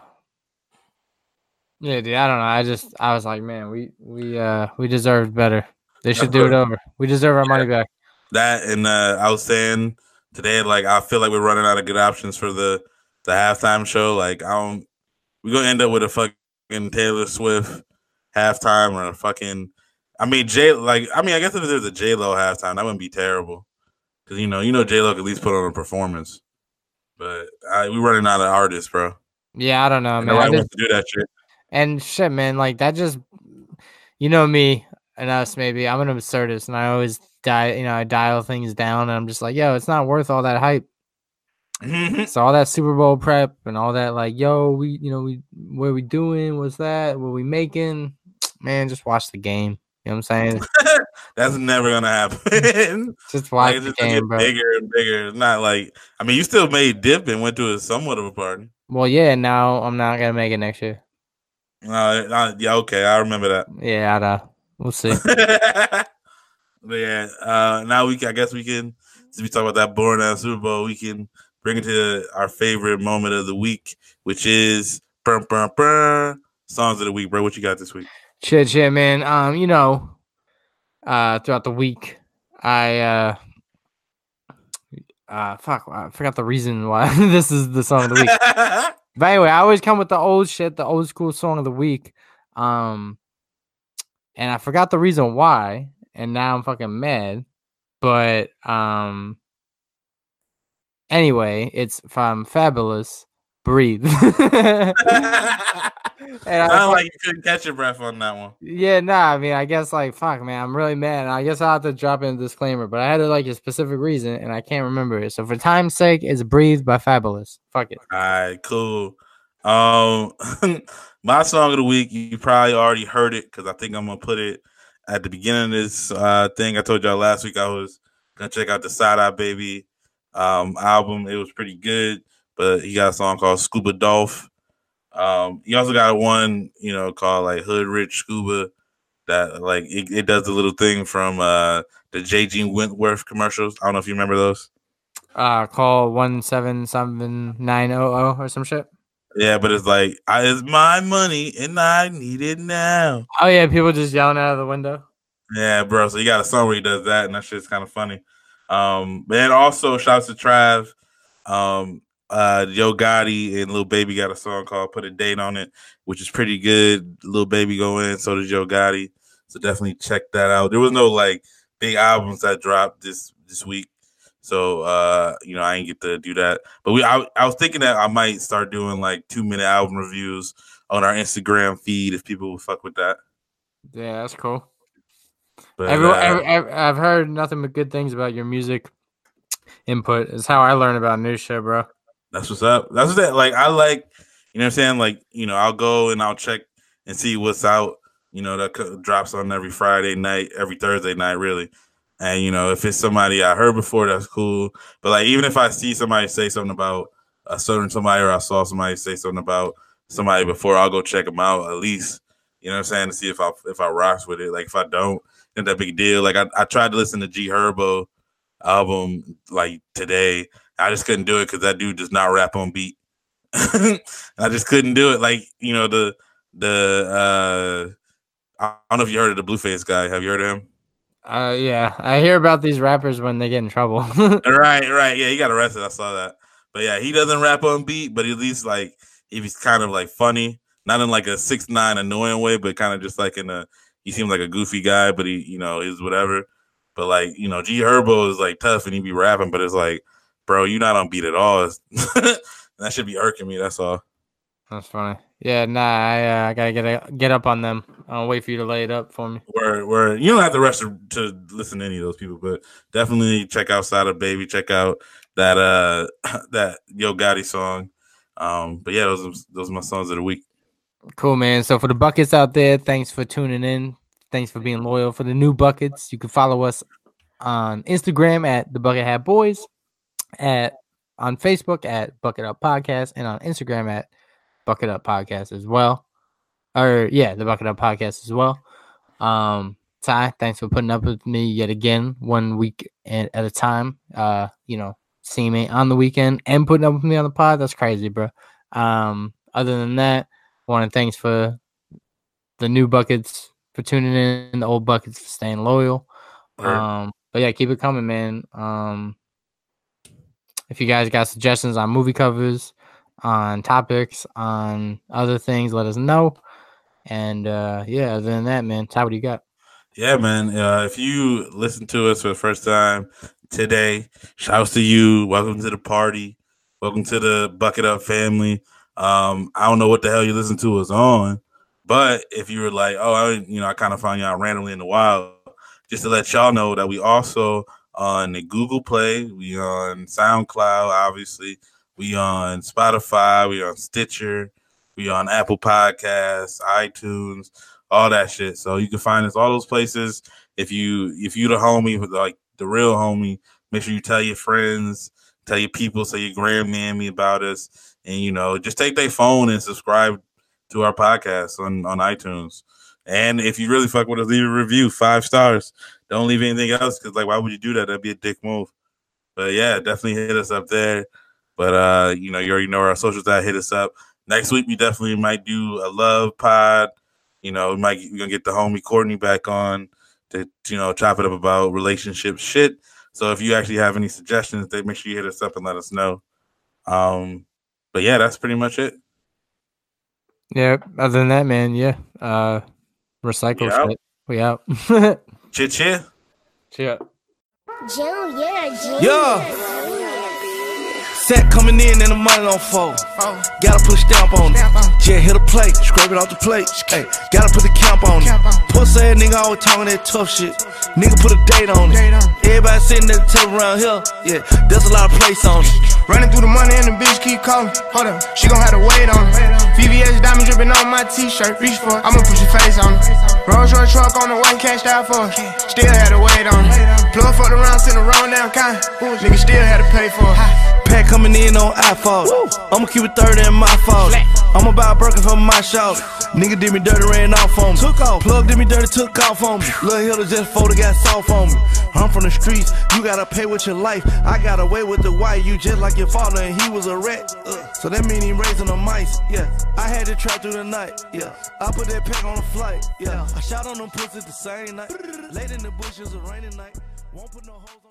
Speaker 2: yeah, dude, I don't know. I just I was like, man, we we uh we deserved better. They should do it over. We deserve our money back.
Speaker 1: that and uh, I was saying today, like I feel like we're running out of good options for the the halftime show. Like I don't, we're gonna end up with a fucking Taylor Swift halftime or a fucking. I mean, J like I mean, I guess if there's a J Lo halftime, that wouldn't be terrible because you know, you know, J Lo could at least put on a performance. But I, we're running out of artists, bro.
Speaker 2: Yeah, I don't know,
Speaker 1: And
Speaker 2: man. I just,
Speaker 1: to do that shit.
Speaker 2: and shit, man, like that just you know me and us maybe. I'm an absurdist and I always die you know, I dial things down and I'm just like, yo, it's not worth all that hype. Mm-hmm. So all that Super Bowl prep and all that, like, yo, we, you know, we, what are we doing? What's that? What we making? Man, just watch the game. You know what I'm saying?
Speaker 1: That's never gonna happen.
Speaker 2: Just watch
Speaker 1: like, it's
Speaker 2: the
Speaker 1: just
Speaker 2: game, bro.
Speaker 1: bigger and bigger. It's not like I mean, you still made dip and went to a somewhat of a party.
Speaker 2: Well, yeah. Now I'm not gonna make it next year.
Speaker 1: Uh, uh, yeah, okay, I remember that.
Speaker 2: Yeah, I know. We'll see.
Speaker 1: but yeah, uh, now we I guess we can since we talk about that boring ass Super Bowl, we can bring it to our favorite moment of the week, which is burn, burn, burn, songs of the week, bro. What you got this week?
Speaker 2: Shit, shit, man. Um, you know, uh, throughout the week, I uh, uh, fuck, I forgot the reason why this is the song of the week. But anyway, I always come with the old shit, the old school song of the week. Um, and I forgot the reason why, and now I'm fucking mad. But um, anyway, it's from Fabolous. Breathe. and I fuck-
Speaker 1: like you couldn't catch your breath on that one.
Speaker 2: yeah, nah. I mean, I guess like fuck, man. I'm really mad. I guess I'll have to drop in a disclaimer, but I had like a specific reason, and I can't remember it. So for time's sake, it's "Breathe" by Fabolous. Fuck it.
Speaker 1: All right, cool. Um, my song of the week, you probably already heard it because I think I'm gonna put it at the beginning of this uh thing. I told y'all last week I was gonna check out the Sada Baby um album. It was pretty good, but he got a song called Scuba Dolph. Um, he also got one, you know, called like Hood Rich Scuba. That like it, it does the little thing from uh the JG Wentworth commercials. I don't know if you remember those.
Speaker 2: Uh, call one seven seven nine zero zero or some shit.
Speaker 1: Yeah, but it's like I, it's my money and I need it now.
Speaker 2: Oh yeah, people just yelling out of the window.
Speaker 1: Yeah, bro. So you got a song where he does that, and that shit's kind of funny. Um, man, also shouts to Trav. Um, uh, Yo Gotti and Lil Baby got a song called "Put a Date on It," which is pretty good. Lil Baby go in, so does Yo Gotti. So definitely check that out. There was no like big albums that dropped this this week, so uh, you know I didn't get to do that. But we, I, I was thinking that I might start doing like two minute album reviews on our Instagram feed if people would fuck with that.
Speaker 2: Yeah, that's cool.
Speaker 1: But
Speaker 2: Everyone,
Speaker 1: uh,
Speaker 2: every, every- I've heard nothing but good things about your music input. Is how I learn about new shit, bro.
Speaker 1: That's what's up. That's what's that. Like I like, you know what I'm saying? Like, you know, I'll go and I'll check and see what's out, you know, that drops on every Friday night, every Thursday night, really. And you know, if it's somebody I heard before, that's cool. But like even if I see somebody say something about a certain somebody or I saw somebody say something about somebody before, I'll go check them out at least. You know what I'm saying? To see if I if I rocks with it. Like if I don't, not that big deal. Like I, I tried to listen to G Herbo album like today. I just couldn't do it because that dude does not rap on beat. I just couldn't do it. Like you know the the uh I don't know if you heard of the Blueface guy. Have you heard of him?
Speaker 2: Uh, yeah, I hear about these rappers when they get in trouble.
Speaker 1: right, right. Yeah, he got arrested. I saw that. But yeah, he doesn't rap on beat, but at least like if he's kind of like funny, not in like a six nine annoying way, but kind of just like in a he seems like a goofy guy, but he you know is whatever. But like you know, G Herbo is like tough and he be rapping, but it's like, bro, you're not on beat at all. That should be irking me. That's all.
Speaker 2: That's funny. Yeah, nah, I, uh, I gotta get a, get up on them. I'll wait for you to lay it up for me.
Speaker 1: Where where you don't have to rush to, to listen to any of those people, but definitely check out Sada Baby. Check out that uh that Yo Gotti song. Um, but yeah, those are- those are my songs of the week.
Speaker 2: Cool, man. So for the buckets out there, thanks for tuning in. Thanks for being loyal. For the new buckets, you can follow us on Instagram at the Bucket Hat Boys, at on Facebook at Bucket Up Podcast, and on Instagram at Bucket Up Podcast as well. Or yeah, the Bucket Up Podcast as well. Um, Ty, thanks for putting up with me yet again, one week at, at a time. Uh, you know, seeing me on the weekend and putting up with me on the pod. That's crazy, bro. Um, other than that, want to thanks for the new buckets for tuning in, the old buckets for staying loyal. Um, but yeah, keep it coming, man. Um, if you guys got suggestions on movie covers, on topics, on other things, let us know. And uh, yeah, other than that, man, Ty, what do you got?
Speaker 1: Yeah, man. Uh, if you listen to us for the first time today, shouts to you. Welcome to the party. Welcome to the Bucket Up family. Um, I don't know what the hell you listen to us on, but if you were like, oh, I, you know, I kind of found y'all randomly in the wild, just to let y'all know that we also on the Google Play, we on SoundCloud, obviously, we on Spotify, we on Stitcher, we on Apple Podcasts, iTunes, all that shit. So you can find us all those places. If you if you the homie, like the real homie, make sure you tell your friends, tell your people, tell your grandmammy about us, and you know, just take their phone and subscribe to our podcast on on iTunes. And if you really fuck with us, leave a review, five stars. Don't leave anything else because like, why would you do that? That'd be a dick move. But yeah, definitely hit us up there. But uh, you know, you already know our socials that hit us up. Next week we definitely might do a love pod. You know, we might we're gonna get the homie Courtney back on to you know chop it up about relationship shit. So if you actually have any suggestions, then make sure you hit us up and let us know. Um, but yeah, that's pretty much it.
Speaker 2: Yeah, other than that, man, yeah. Uh, recycle
Speaker 1: We out.
Speaker 2: We out.
Speaker 1: Chit chat.
Speaker 2: Cheer.
Speaker 5: June, yeah, June.
Speaker 6: Yeah. Set coming in and the money on fold. Gotta put a stamp on it. Jet hit a plate, scrape it off the plate. Hey, gotta put the camp on it. Pussy ass nigga always talking that tough shit. Nigga put a date on it. Everybody sitting at the table around here. Yeah, there's a lot of place on it.
Speaker 7: Running through the money and the bitch keep calling. Hold up, she gon' have to wait on it. VVS diamond dripping on my t-shirt. Reach for it, I'ma put your face on it. Rolls Royce truck on the way, cashed out for it. Still had to wait on it. Plug fucked around, sent the wrong down kind. Nigga still had to pay for it.
Speaker 6: Pack coming in on iPhone. I'ma keep it 30 in my fault. I'ma buy a Birkin for my shout. Nigga did me dirty, ran off on me. Took off. Plug did me dirty, took off on me. Lil' Hilda just folded, got soft on me. I'm from the streets, you gotta pay with your life. I got away with the white, you just like your father, and he was a rat. Uh, so that mean he raising the mice. Yeah, I had to try through the night. Yeah, I put that pack on a flight. Yeah, I shot on them pussies the same night. Late in the bushes, a rainy night. Won't put no hoes on.